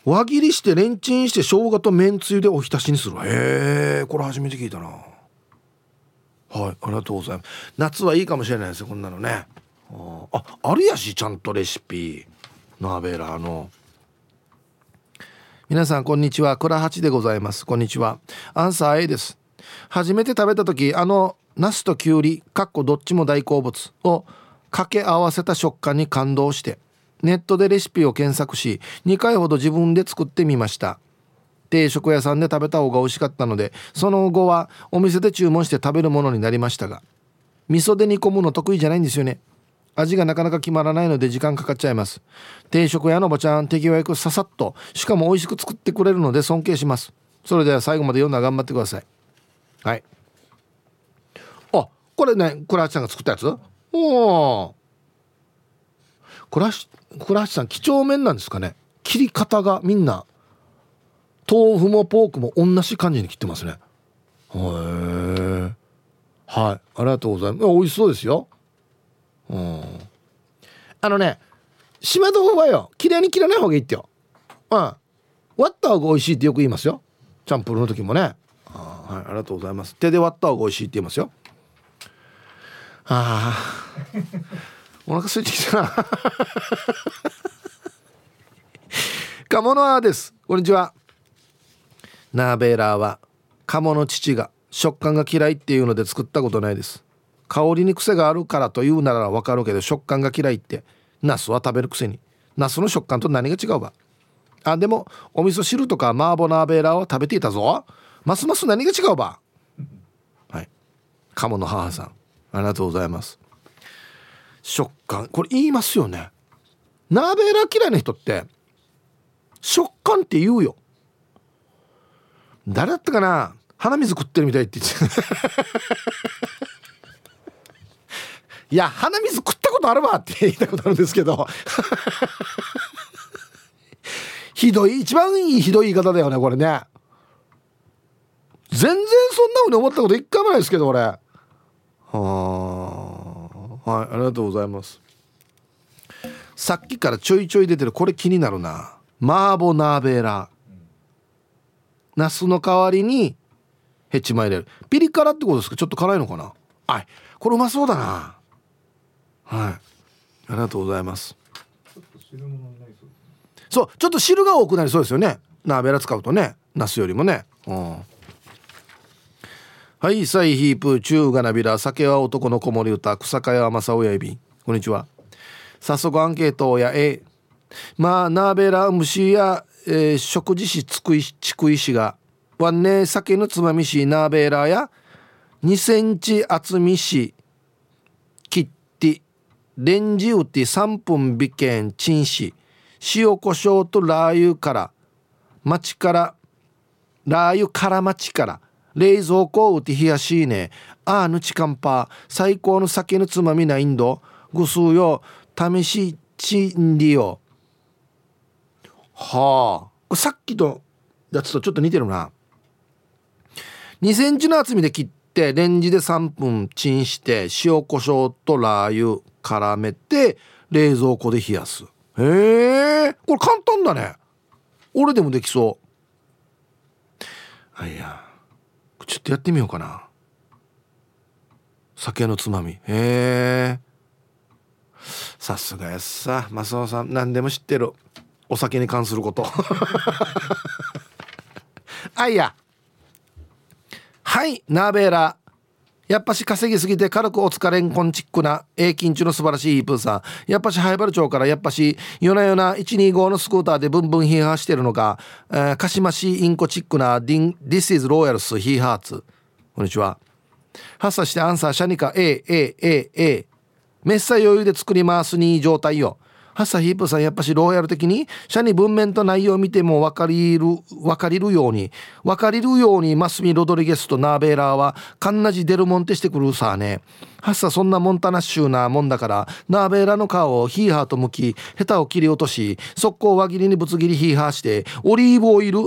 輪切りしてレンチンして生姜とめんつゆでおひたしにするへえこれ初めて聞いたな。はいありがとうございます。夏はいいかもしれないですよこんなのね。ああるやしちゃんとレシピ。ナベラーの。皆さんこんにちは。倉八でございます。こんにちは。アンサー A です。初めて食べた時あのナスとキュウリかっこどっちも大好物を掛け合わせた食感に感動してネットでレシピを検索し2回ほど自分で作ってみました。定食屋さんで食べた方が美味しかったのでその後はお店で注文して食べるものになりましたが味噌で煮込むの得意じゃないんですよね。味がなかなか決まらないので時間かかっちゃいます。定食屋のおばちゃん手際よくささっとしかも美味しく作ってくれるので尊敬します。それでは最後まで読んだら頑張ってください。はい。あこれね倉橋さんが作ったやつ？おお倉橋さん几帳面なんですかね。切り方がみんな。豆腐もポークも同じ感じに切ってますね。へえはい。ありがとうございます。美味しそうですよ。うん。あのね島豆腐はよ綺麗に切らない方がいいってよ。うん。割った方が美味しいってよく言いますよ。チャンプルの時もね。あはい。ありがとうございます。手で割った方が美味しいって言いますよ。ああお腹空いてきたな。鴨のアです。こんにちは。ナーベーラーは鴨の父が食感が嫌いっていうので作ったことないです。香りに癖があるからというならわかるけど食感が嫌いってナスは食べるくせに。ナスの食感と何が違うわ。あでもお味噌汁とか麻婆ナーベーラーは食べていたぞ。ますます何が違うばはい。鴨の母さんありがとうございます。食感。これ言いますよね。ナーベーラ嫌いな人って食感って言うよ。誰だったかな？鼻水食ってるみたいって言って [laughs] いや鼻水食ったことあるわって言いたことあるんですけど。[laughs] ひどい。一番いいひどい言い方だよねこれね。全然そんなふうに思ったこと一回もないですけど俺。はあ。はいありがとうございます。さっきからちょいちょい出てるこれ気になるな。マーボナー。ベーラナスの代わりにヘチマ入れるピリ辛ってことですか？ちょっと辛いのかな？はいこれうまそうだな。はい。ありがとうございます。そうちょっと汁が多くなりそうですよね。ナーベラ使うとね。ナスよりもね。うんはいサイヒープ中がなびら酒は男の子守歌草加山正親指こんにちは。早速アンケートをやえまあナーベラ虫や、えー、食事しつくいちくいしがわんね酒のつまみしナーベラや2センチ厚みし切ってレンジ打って3分美見チンし塩コショウとラー油から町からラー油から町から冷蔵庫を打って冷やしいね。あーぬちかんぱ。最高の酒のつまみないんど。ぐすうよ。試しちんりよはあ。さっきとやつとちょっと似てるな。2センチの厚みで切ってレンジで3分チンして塩コショウとラー油絡めて冷蔵庫で冷やす。へえ。これ簡単だね。俺でもできそう。あいや。ちょっとやってみようかな。酒のつまみ。へえ。さすがやっさ。マスオさん何でも知ってる。お酒に関すること。[laughs] あいや。はいナーベーラやっぱし稼ぎすぎて軽くお疲れんこんチックな A 金中の素晴らしいイープンさん。やっぱし灰原町からやっぱし夜な夜な125のスクーターでブンブンヒーハーしてるのか、えー、鹿島市インコチックな This is Royals ヒーハーツこんにちは。発作してアンサーシャニカ AAAA メッサ余裕で作りますにいい状態よ。ハッサヒープさんやっぱしローヤル的に社に文面と内容を見ても分かりる分かりるように分かりるようにマスミ・ロドリゲスとナーベーラーはカンナジデルモンテしてくるさあね。ハッサそんなモンタナッシュなもんだからナーベーラの皮をヒーハーと向きヘタを切り落とし速攻輪切りにぶつ切りヒーハーしてオリーブオイル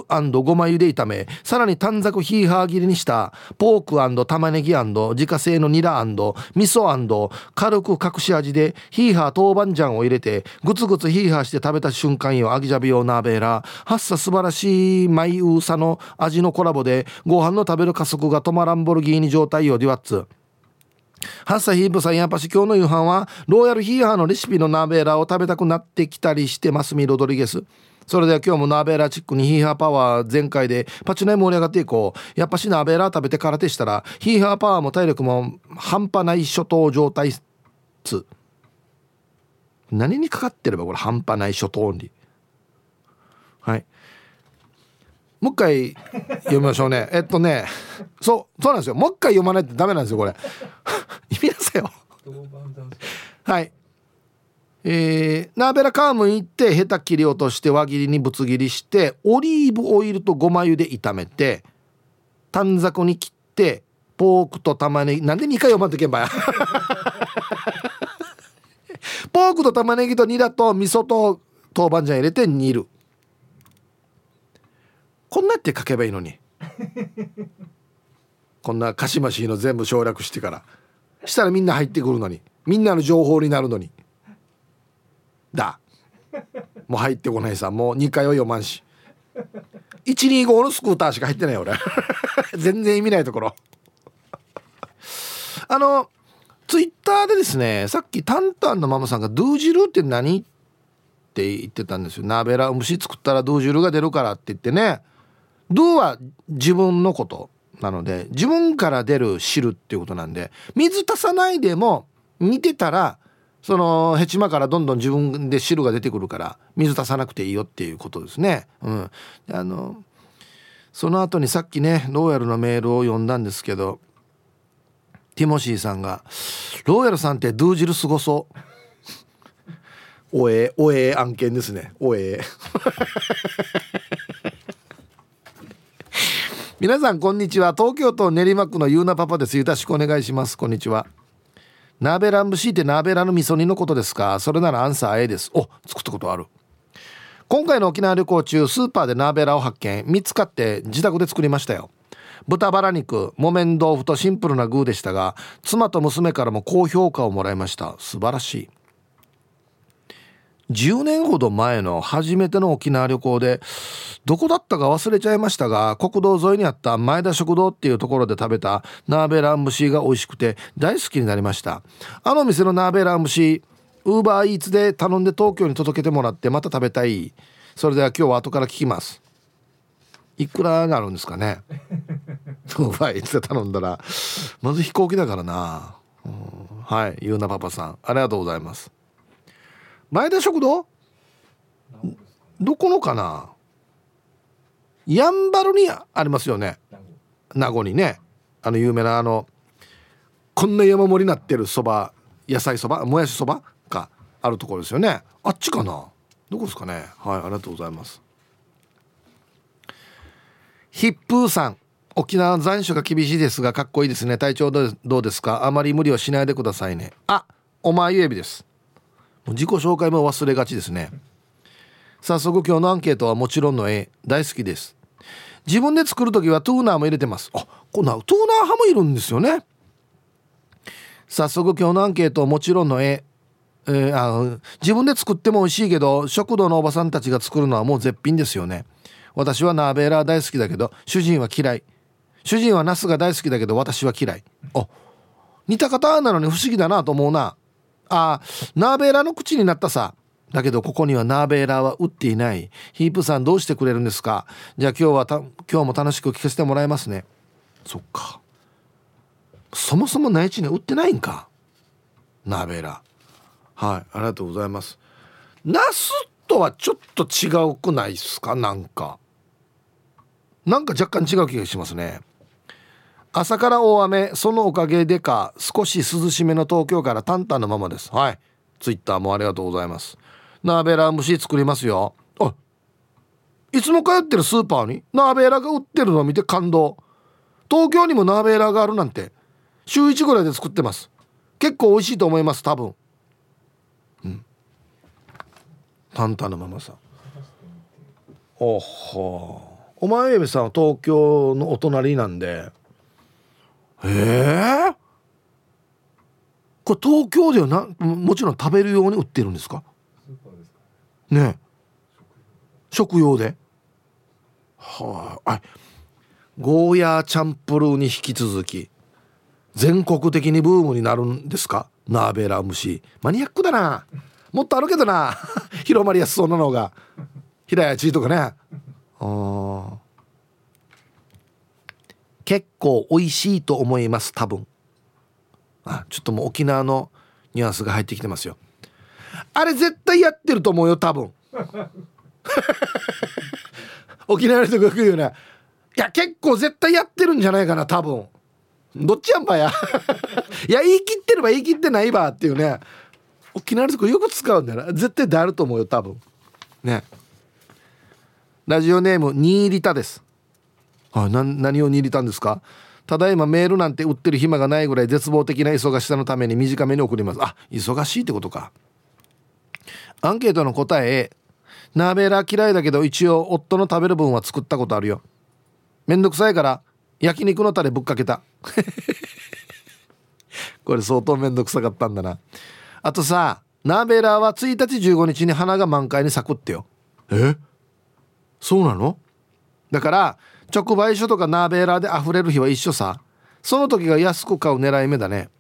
ごま油で炒めさらに短冊ヒーハー切りにしたポーク玉ねぎ自家製のニラ味噌軽く隠し味でヒーハー豆板醤を入れてグツグツヒーハーして食べた瞬間よアギジャビオナーベーラハッサ素晴らしいマイウーサの味のコラボでご飯の食べる加速が止まらんボルギーニ状態よデュワッツ。ハッサヒープさんやっぱし今日の夕飯はローヤルヒーハーのレシピのナーベーラを食べたくなってきたりしてますミロドリゲス。それでは今日もナーベーラチックにヒーハーパワー全開でパチナイ盛り上がっていこう。やっぱしナーベーラ食べて空手したらヒーハーパワーも体力も半端ない初頭状態つ。何にかかってればこれ半端ない初頭に。はい。もう一回読みましょうね。えっとね。そうそうなんですよ。もう一回読まないとダメなんですよこれ。意味なさよ。はい。えー、ナーベラカーム行ってヘタ切り落として輪切りにぶつ切りしてオリーブオイルとごま油で炒めて短冊に切ってポークと玉ねぎなんで2回読まんといけんばや [laughs] ポークと玉ねぎとニラと味噌と豆板醤入れて煮る。こんなって書けばいいのに。[laughs] こんなかしましいの全部省略してからしたらみんな入ってくるのに。みんなの情報になるのに。だ。もう入ってこないさ。もう2回は読まんし。125のスクーターしか入ってない俺。[laughs] 全然意味ないところ。あのツイッターでですねさっきタンタンのママさんが「ドゥージルって何?」って言ってたんですよ「ナベラ虫作ったらドゥージルが出るから」って言ってね。ドゥは自分のこと。なので自分から出る汁っていうことなんで水足さないでも煮てたらそのヘチマからどんどん自分で汁が出てくるから水足さなくていいよっていうことですね。うん、あのその後にさっきねローヤルのメールを読んだんですけどティモシーさんが「ローヤルさんってドゥー汁すごそう」[laughs] おえおえ案件ですね。おえ。皆さんこんにちは。東京都練馬区のゆうなパパです。よろしくお願いします。こんにちは。ナーベラン節ってナーベラの味噌煮のことですか？それならアンサー A です。お作ったことある。今回の沖縄旅行中スーパーでナーベラを発見。見つかって自宅で作りましたよ。豚バラ肉木綿豆腐とシンプルな具でしたが妻と娘からも高評価をもらいました。素晴らしい。10年ほど前の初めての沖縄旅行でどこだったか忘れちゃいましたが国道沿いにあった前田食堂っていうところで食べたナーベラン節が美味しくて大好きになりました。あの店のナーベラン節ウーバーイーツで頼んで東京に届けてもらってまた食べたい。それでは今日は後から聞きます。いくらになるんですかね？ウーバーイーツで頼んだら。まず飛行機だからな、うん、はい。ゆうなパパさん。ありがとうございます。前田食堂？どこのかな？やんばるにありますよね。名護にね。あの有名なあのこんな山盛りになってるそば野菜そばもやしそば？があるところですよね。あっちかな？どこですかね？はいありがとうございます。ヒップーさん沖縄残暑が厳しいですがかっこいいですね。体調どうですか？あまり無理をしないでくださいね。あお前ゆえびです。自己紹介も忘れがちですね。早速今日のアンケートはもちろんの絵大好きです。自分で作る時はトゥーナーも入れてます。あこんなトゥーナー派もいるんですよね。早速今日のアンケートはもちろんの絵えー、あ自分で作っても美味しいけど食堂のおばさんたちが作るのはもう絶品ですよね。私はナーベーラー大好きだけど主人は嫌い。主人はナスが大好きだけど私は嫌い。あ似た方なのに不思議だなと思うな。あナーベーラの口になったさ。だけどここにはナーベーラーは売っていない。ヒープさんどうしてくれるんですか？じゃあ今日はた今日も楽しく聞かせてもらいますね。そっか。そもそも内地に売ってないんか。ナーベーラ。ーはいありがとうございます。ナスとはちょっと違うくないですか？なんか。なんか若干違う気がしますね。朝から大雨そのおかげでか少し涼しめの東京から淡々のままです。はい。ツイッターもありがとうございます。ナーベラ蒸し作りますよ。あい。つも通ってるスーパーにナーベラが売ってるのを見て感動。東京にもナーベラがあるなんて週1ぐらいで作ってます。結構美味しいと思います多分。うん。淡々のままさ。おほお前エビさんは東京のお隣なんでええこれ東京ではなもちろん食べるように売ってるんですか？ね食用で。はあゴーヤーチャンプルーに引き続き全国的にブームになるんですか？ナーベラ虫マニアックだな。もっとあるけどな。[laughs] 広まりやすそうなのが。平屋地とかね。ああ結構美味しいと思います多分。あちょっともう沖縄のニュアンスが入ってきてますよ。あれ絶対やってると思うよ多分。[laughs] 沖縄の人が来るよねいや結構絶対やってるんじゃないかな多分。どっちやんばや。[laughs] いや言い切ってれば言い切ってないばっていうね。沖縄の人よく使うんだよな。絶対であると思うよ多分。ね。ラジオネームニーリタです。あ何を握りたんですか？ただいまメールなんて売ってる暇がないぐらい絶望的な忙しさのために短めに送ります。あ忙しいってことか。アンケートの答えナーベラ嫌いだけど一応夫の食べる分は作ったことあるよ。めんどくさいから焼肉のタレぶっかけた。[laughs] これ相当めんどくさかったんだな。あとさナーベラは1日15日に花が満開に咲くってよ。え？そうなの？だから直売所とかナーベーラーで溢れる日は一緒さ。その時が安く買う狙い目だね。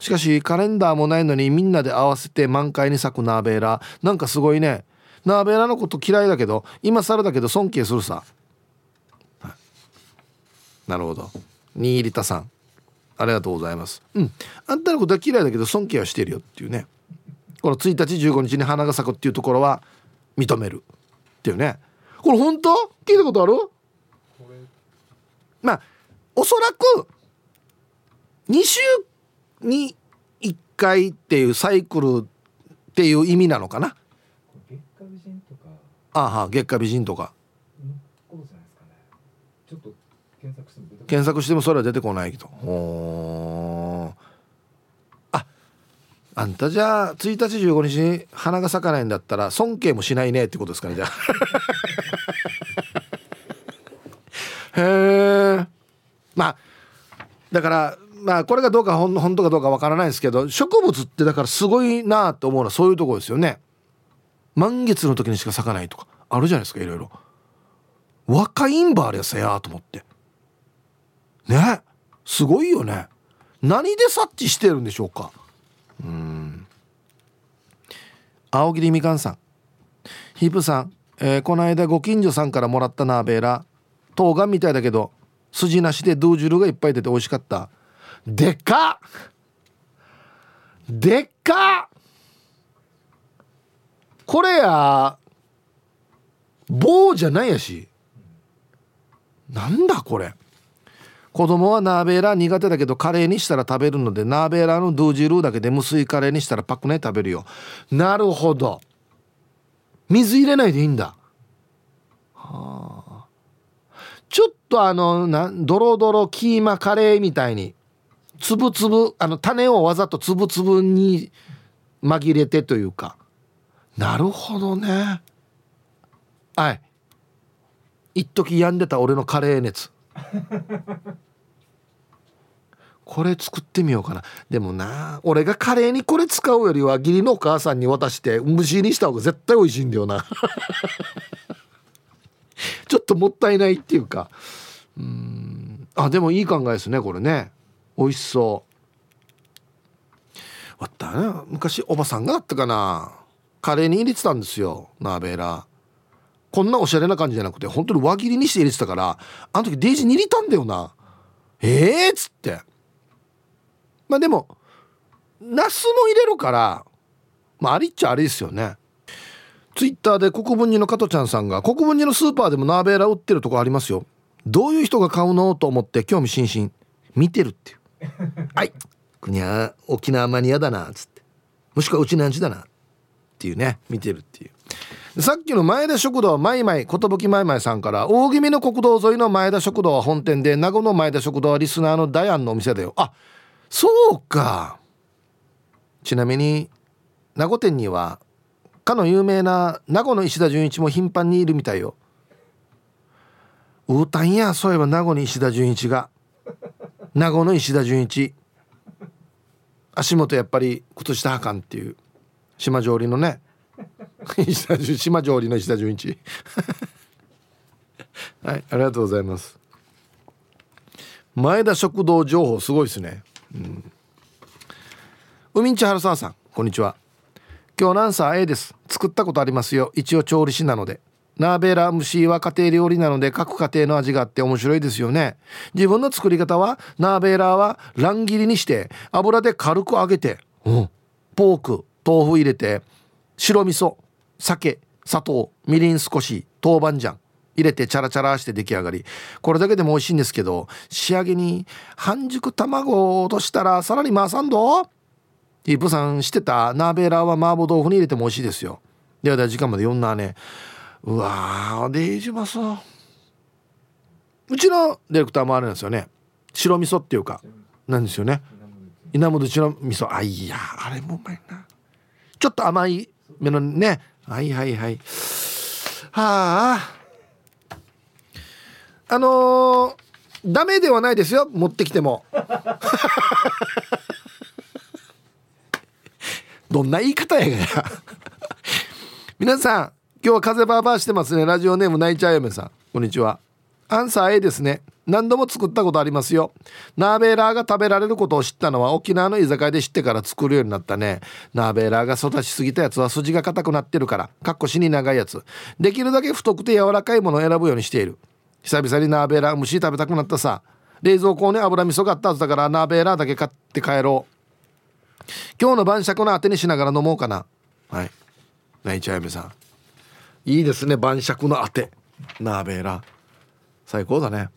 しかしカレンダーもないのにみんなで合わせて満開に咲くナーベーラーなんかすごいね。ナーベーラーのこと嫌いだけど今更だけど尊敬するさ、なるほど。新入田さん。ありがとうございます。うん。あんたのことは嫌いだけど尊敬はしてるよっていうね。この1日15日に花が咲くっていうところは認める。っていうね。これ本当？聞いたことある？まあおそらく2週に1回っていうサイクルっていう意味なのかな。ああ月下美人とか。検索してもそれは出てこないけど。おああんたじゃあ1日15日に花が咲かないんだったら尊敬もしないねってことですかねじゃあ [laughs] へえまあだからまあこれがどうか本当かどうかわからないですけど植物ってだからすごいなと思うのはそういうとこですよね。満月の時にしか咲かないとかあるじゃないですかいろいろ。若いんばあれやさやと思って。ね。すごいよね。何で察知してるんでしょうか。うん。青桐みかんさん。ヒープさん、えー、この間ご近所さんからもらったナーベー。ラ冬瓜みたいだけど筋なしでドゥージュルがいっぱい出て美味しかった。でっかでっかこれや棒じゃないやし。なんだこれ。子供はナーベーラ苦手だけどカレーにしたら食べるのでナーベーラのドゥージルーだけで無水カレーにしたらパックね食べるよ。なるほど。水入れないでいいんだ。はあ。とあのなドロドロキーマカレーみたいにつぶつぶあの種をわざとつぶつぶに紛れてというか。なるほどね。はい。一時病んでた俺のカレー熱。[laughs] これ作ってみようかな。でもな俺がカレーにこれ使うよりは義理のお母さんに渡して蒸しにした方が絶対美味しいんだよな。[laughs] [laughs] ちょっともったいないっていうか。うん。あでもいい考えですねこれね。美味しそう。わったね昔おばさんがだったかな。カレーに入れてたんですよ。ナーベーラこんなおしゃれな感じじゃなくて本当に輪切りにして入れてたからあの時デイジーに入れたんだよな。ええー、っつって。まあでもナスも入れるからまあありっちゃありですよね。ツイッターで国分寺の加トちゃんさんが国分寺のスーパーでもナーベーラ売ってるとこありますよ。どういう人が買うの？と思って興味津々。見てるっていう。[laughs] はい。国は沖縄マニアだなっつって。もしくはうちなんちだな。っていうね。見てるっていう。さっきの前田食堂マイマイ寿マイマイさんから大気味の国道沿いの前田食堂は本店で名護の前田食堂はリスナーのダイアンのお店だよ。あそうか。ちなみに名護店にはかの有名な名護の石田純一も頻繁にいるみたいよ。うーたんやそういえば名護に石田純一が。名護の石田純一。足元やっぱり靴下はかんっていう。島上りのね。[laughs] 島上りの石田純一。[laughs] はいありがとうございます。前田食堂情報すごいですね。うん。海んち春沢さんこんにちは。今日ナンサー A です。作ったことありますよ。一応調理師なので。ナーベラ蒸しは家庭料理なので各家庭の味があって面白いですよね。自分の作り方はナーベラーは乱切りにして油で軽く揚げて、うん、ポーク豆腐入れて白味噌酒砂糖みりん少し豆板醤入れてチャラチャラして出来上がり。これだけでも美味しいんですけど仕上げに半熟卵を落としたらさらに回さんど？ヒープさんしてたナーベラーは麻婆豆腐に入れても美味しいですよ。ではでは時間まで読んだねうわーデイジマさうちのディレクターもあれなんですよね。白味噌っていうか。なんですよね。稲本うちの味噌。あいやあれもうまいな。ちょっと甘いめのね。はいはいはい。はあ。あのー、ダメではないですよ。持ってきても。どんな言い方やがや。[laughs] 皆さん今日は風バーバーしてますね。ラジオネーム泣いちゃうやめさん。こんにちは。アンサー A ですね。何度も作ったことありますよ。ナーベーラーが食べられることを知ったのは沖縄の居酒屋で知ってから作るようになったね。ナーベーラーが育ちすぎたやつは筋が硬くなってるから。かっこ死に長いやつ。できるだけ太くて柔らかいものを選ぶようにしている。久々にナーベーラー虫食べたくなったさ。冷蔵庫に油味噌があったはずだからナーベーラーだけ買って帰ろう。今日の晩酌のあてにしながら飲もうかな。はい。泣いちゃうやめさん。いいですね晩酌のあて。ナーベーラ最高だね。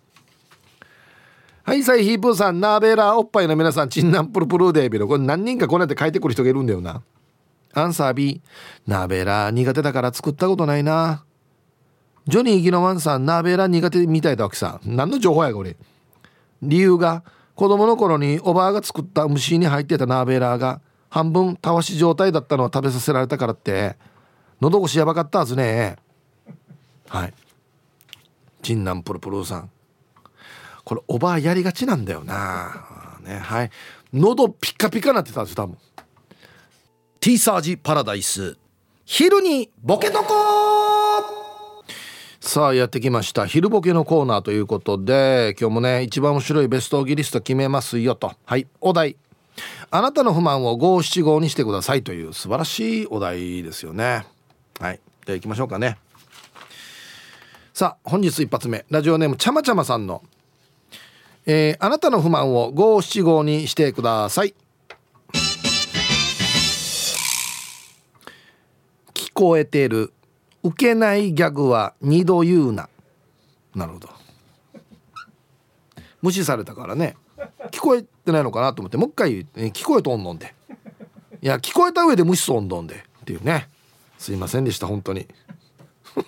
はいサイヒープーさんナーベーラおっぱいの皆さんチンナンプルプルーデビル。これ何人かこうやって書いてくる人がいるんだよな。アンサー B ナーベラ苦手だから作ったことないな。ジョニー・ギノワンさんナーベラ苦手みたいだわけさ。何の情報やこれ。理由が子供の頃におばあが作った虫に入ってたナーベーラーが半分たわし状態だったのを食べさせられたからって喉越しやばかったはずね。はい。ジンナンプルプルさん。これおばあやりがちなんだよな。ねはい。喉ピカピカなってたんです多分。ティーサージパラダイス。昼にボケとこさあやってきました。昼ボケのコーナーということで今日もね一番面白いベストギリスト決めますよと。はい。お題。あなたの不満を五七五にしてくださいという素晴らしいお題ですよね。はい。では行きましょうかね。さあ本日一発目。ラジオネームちゃまちゃまさんの、えー、あなたの不満を五七五にしてください。聞こえてる受けないギャグは二度言うな。なるほど。無視されたからね。聞こえてないのかなと思ってもう一回聞こえとんのんで。いや聞こえた上で無視そんどんで。っていうね。すいませんでした本当に。[laughs]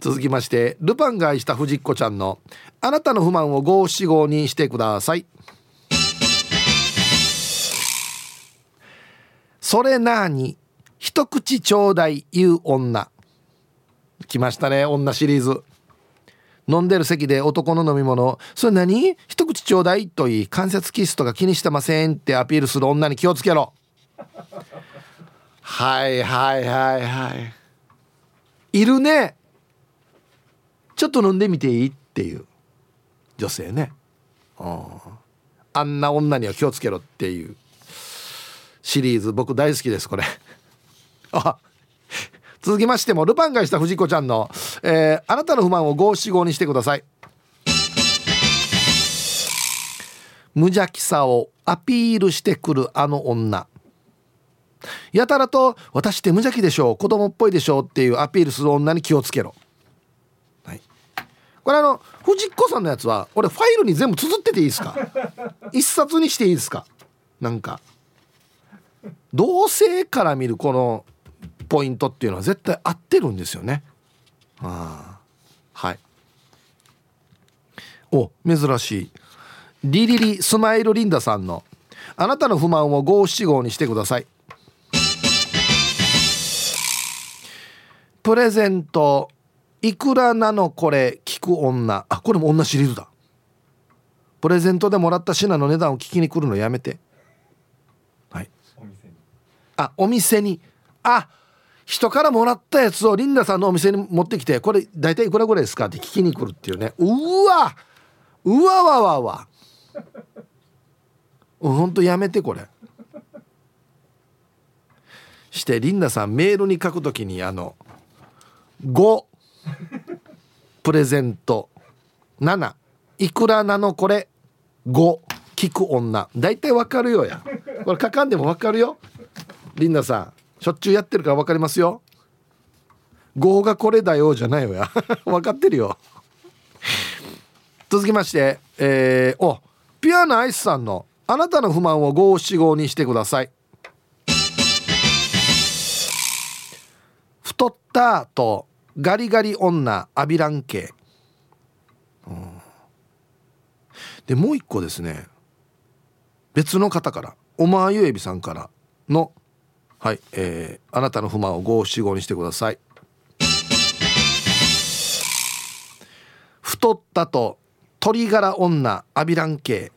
続きましてルパンが愛した藤子ちゃんの「あなたの不満を五七五にしてください」それなに一口ちょうだい言う女。来ましたね女シリーズ。飲んでる席で男の飲み物。それ何？一口ちょうだいと言い関節キスとか気にしてませんってアピールする女に気をつけろ。[laughs] はいはいはいはい。いるね。ちょっと飲んでみていいっていう。女性ね。あんな女には気をつけろっていうシリーズ。僕大好きですこれ。あ続きましてもルパンがした藤子ちゃんの、えー、あなたの不満を五七五にしてください。無邪気さをアピールしてくるあの女。やたらと「私って無邪気でしょう子供っぽいでしょう」っていうアピールする女に気をつけろ、はい、これあの藤子さんのやつは俺ファイルに全部綴ってていいですか？一冊にしていいですか？なんか。同性から見るこのポイントっていうのは絶対合ってるんですよね。あはい。お珍しい。リリリスマイルリンダさんの「あなたの不満を五七五にしてください」プレゼントいくらなのこれ聞く女。あこれも女シリーズだ。プレゼントでもらった品の値段を聞きに来るのやめて。はい。あお店に。あ人からもらったやつをリンダさんのお店に持ってきてこれ大体いくらぐらいですか？って聞きに来るっていうね。うわ！うわわわわ！ほんとやめてこれ。してリンダさんメールに書くときにあの5プレゼント。7いくらなのこれ？5聞く女。大体わかるよや。これ書かんでもわかるよ。リンダさん。しょっちゅうやってるから分かりますよ。5がこれだよじゃないよ。や [laughs] 分かってるよ。続きましてえー、おピュアなアイスさんの「あなたの不満を五七五にしてください」太ったとガリガリ女アビラン系、うん、でもう一個ですね。別の方からおまゆえびさんからのはい、えー、あなたの不満を五七五にしてください。太ったと鶏ガラ女アビラン系。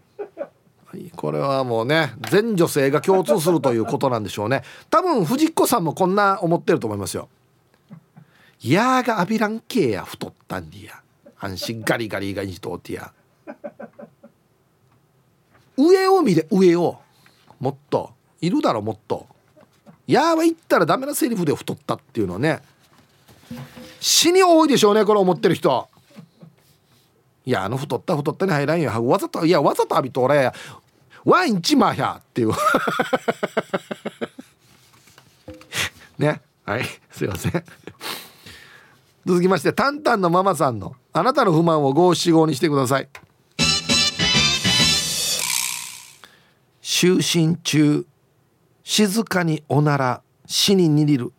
これはもうね全女性が共通するということなんでしょうね。多分藤子さんもこんな思ってると思いますよ。やーがアビラン系や太ったんでや。安心ガリガリがにとってや。上を見れ上を。もっと。いるだろもっと。やーは言ったらダメなセリフで太ったっていうのはね死に多いでしょうねこれ思ってる人。いやあの太った太ったに入らんよ。わざといやわざと浴びと俺ワインチマーやっていう。[laughs] ね。はい。すいません。続きましてタンタンのママさんのあなたの不満を五七五にしてください。就寝中。静かにおなら死ににりる。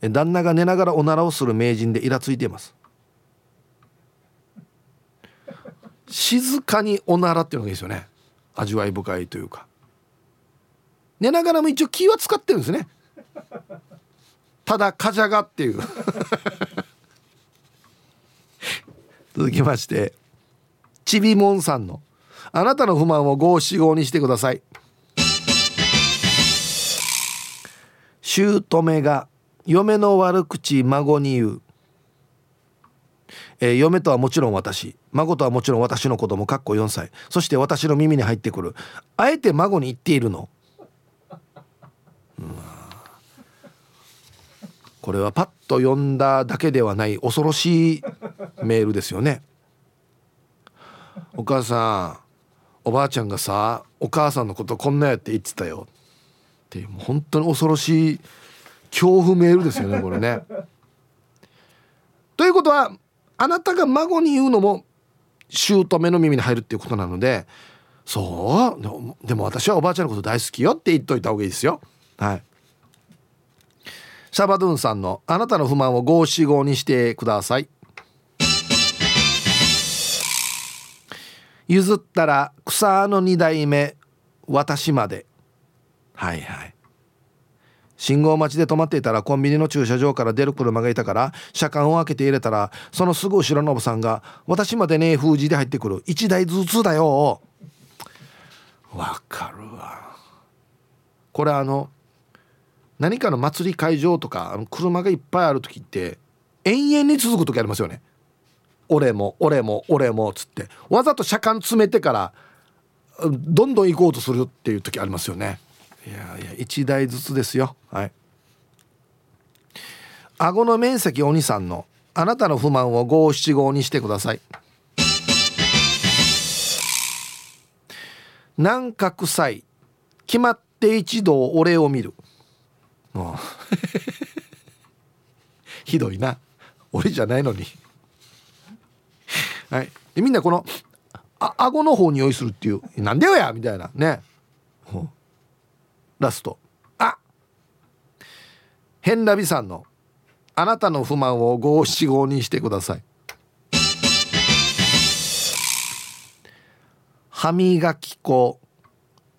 旦那が寝ながらおならをする名人でイラついています。静かにおならっていうのがいいですよね。味わい深いというか。寝ながらも一応気は使ってるんですね。ただカジャガっていう。[laughs] 続きましてちびもんさんの「あなたの不満を五七五にしてください」姑が嫁の悪口孫に言う、えー、嫁とはもちろん私。孫とはもちろん私の子供。かっこ4歳。そして私の耳に入ってくる。あえて孫に言っているの、うん、これはパッと読んだだけではない。恐ろしいメールですよね。お母さん。おばあちゃんがさお母さんのことこんなやって言ってたよ。っていうもう本当に恐ろしい恐怖メールですよねこれね。[laughs] ということはあなたが孫に言うのも姑の耳に入るっていうことなのでそうでも私はおばあちゃんのこと大好きよって言っといた方がいいですよ。はいシャバドゥンさんのあなたの不満を五七五にしてください。譲ったら草の二代目私まではいはい。信号待ちで止まっていたらコンビニの駐車場から出る車がいたから車間を開けて入れたらそのすぐ後ろのおばさんが「私までね封じで入ってくる。1台ずつだよ」わかるわ。これあの何かの祭り会場とか車がいっぱいある時って延々に続く時ありますよね。俺も俺も俺もっつって。わざと車間詰めてからどんどん行こうとするっていう時ありますよね。いやいや1台ずつですよ。はい。顎の面積お兄さんのあなたの不満を五七五にしてください。なんか臭い。決まって一度俺を見る。[laughs] ひどいな。俺じゃないのに。はい。みんなこのあ顎の方に用意するっていう。なんでよやみたいな。ね。ラスト。あ変ラビさんのあなたの不満を五七五にしてください。歯磨き粉。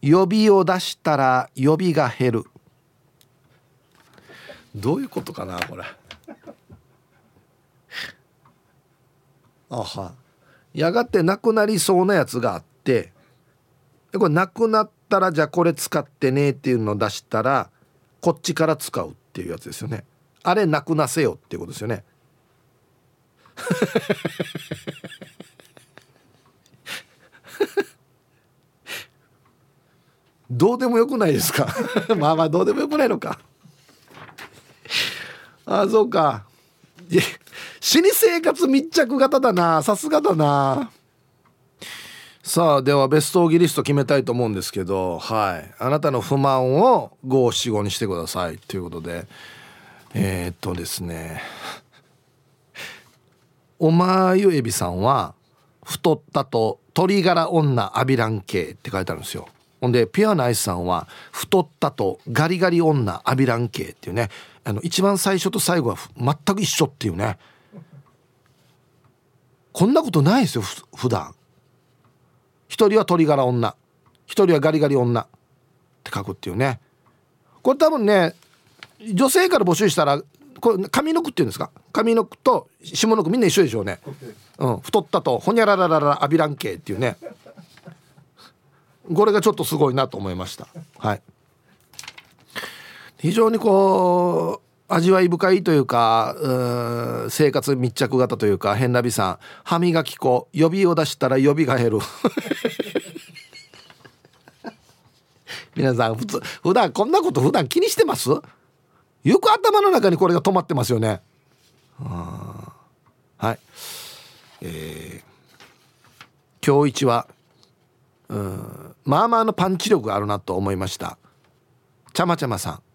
予備を出したら予備が減る。どういうことかなこれ。あは。やがてなくなりそうなやつがあってこれなくなったらじゃあこれ使ってねっていうのを出したらこっちから使うっていうやつですよね。あれなくなせよっていうことですよね。[laughs] どうでもよくないですか？[laughs] まあまあどうでもよくないのか。ああそうか。[laughs] 死に生活密着型だな。さすがだな。さあではベストギリスト決めたいと思うんですけどはい。あなたの不満を五七五にしてくださいということで。えー、っとですね。おまゆえびさんは太ったと鶏ガラ女アビラン系って書いてあるんですよ。ほんでピュアナイスさんは太ったとガリガリ女アビラン系っていうね。あの一番最初と最後は全く一緒っていうね。こんなことないですよふ普段。一人は鶏ガラ女。一人はガリガリ女。って書くっていうね。これ多分ね女性から募集したらこれ上の句っていうんですか？上の句と下の句みんな一緒でしょうね、うん、太ったとほにゃららららアビラン系っていうね。これがちょっとすごいなと思いました。はい。非常にこう味わい深いというかう生活密着型というか変な美さん。歯磨き粉。予備を出したら予備が減る。[laughs] 皆さん普通普段こんなこと普段気にしてます？よく頭の中にこれが止まってますよね。はい。えー、今日一はうんまあまあのパンチ力があるなと思いました。ちゃまちゃまさん。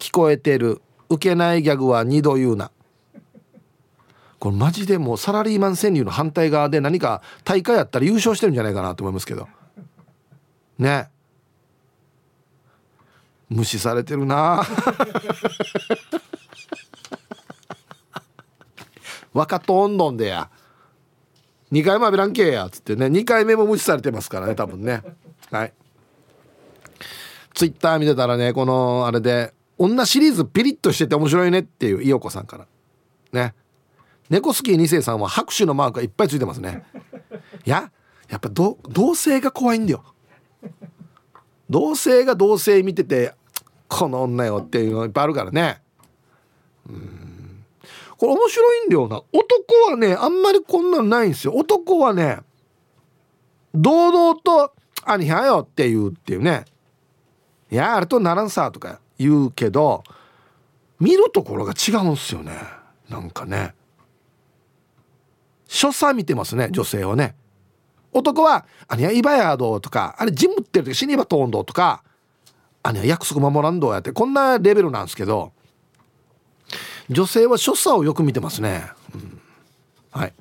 聞こえてる。受けないギャグは二度言うな。これマジでもうサラリーマン川柳の反対側で何か大会やったら優勝してるんじゃないかなと思いますけど。ね。無視されてるな。[laughs] 若とおんどんでや。2回も浴びらんけえや。っつってね。2回目も無視されてますからね多分ね。はい。ツイッター見てたらねこのあれで女シリーズピリッとしてて面白いねっていういおこさんから。ね。猫スキー2世さんは拍手のマークがいっぱいついてますね。いややっぱ同性が怖いんだよ。同性が同性見ててこの女よっていうのいっぱいあるからね。うん。これ面白いんだよな。男はねあんまりこんなんないんですよ。男はね堂々と「兄はよ」って言うっていうね「いやあれとならんさ」とか。言うけど見るところが違うんすよね。なんかね。所作見てますね女性はね。男は「あにはイバヤード」とか「あれジムってる時死にばとんど」とか「あには約束守らんどう」やってこんなレベルなんですけど女性は所作をよく見てますね、うん、はい。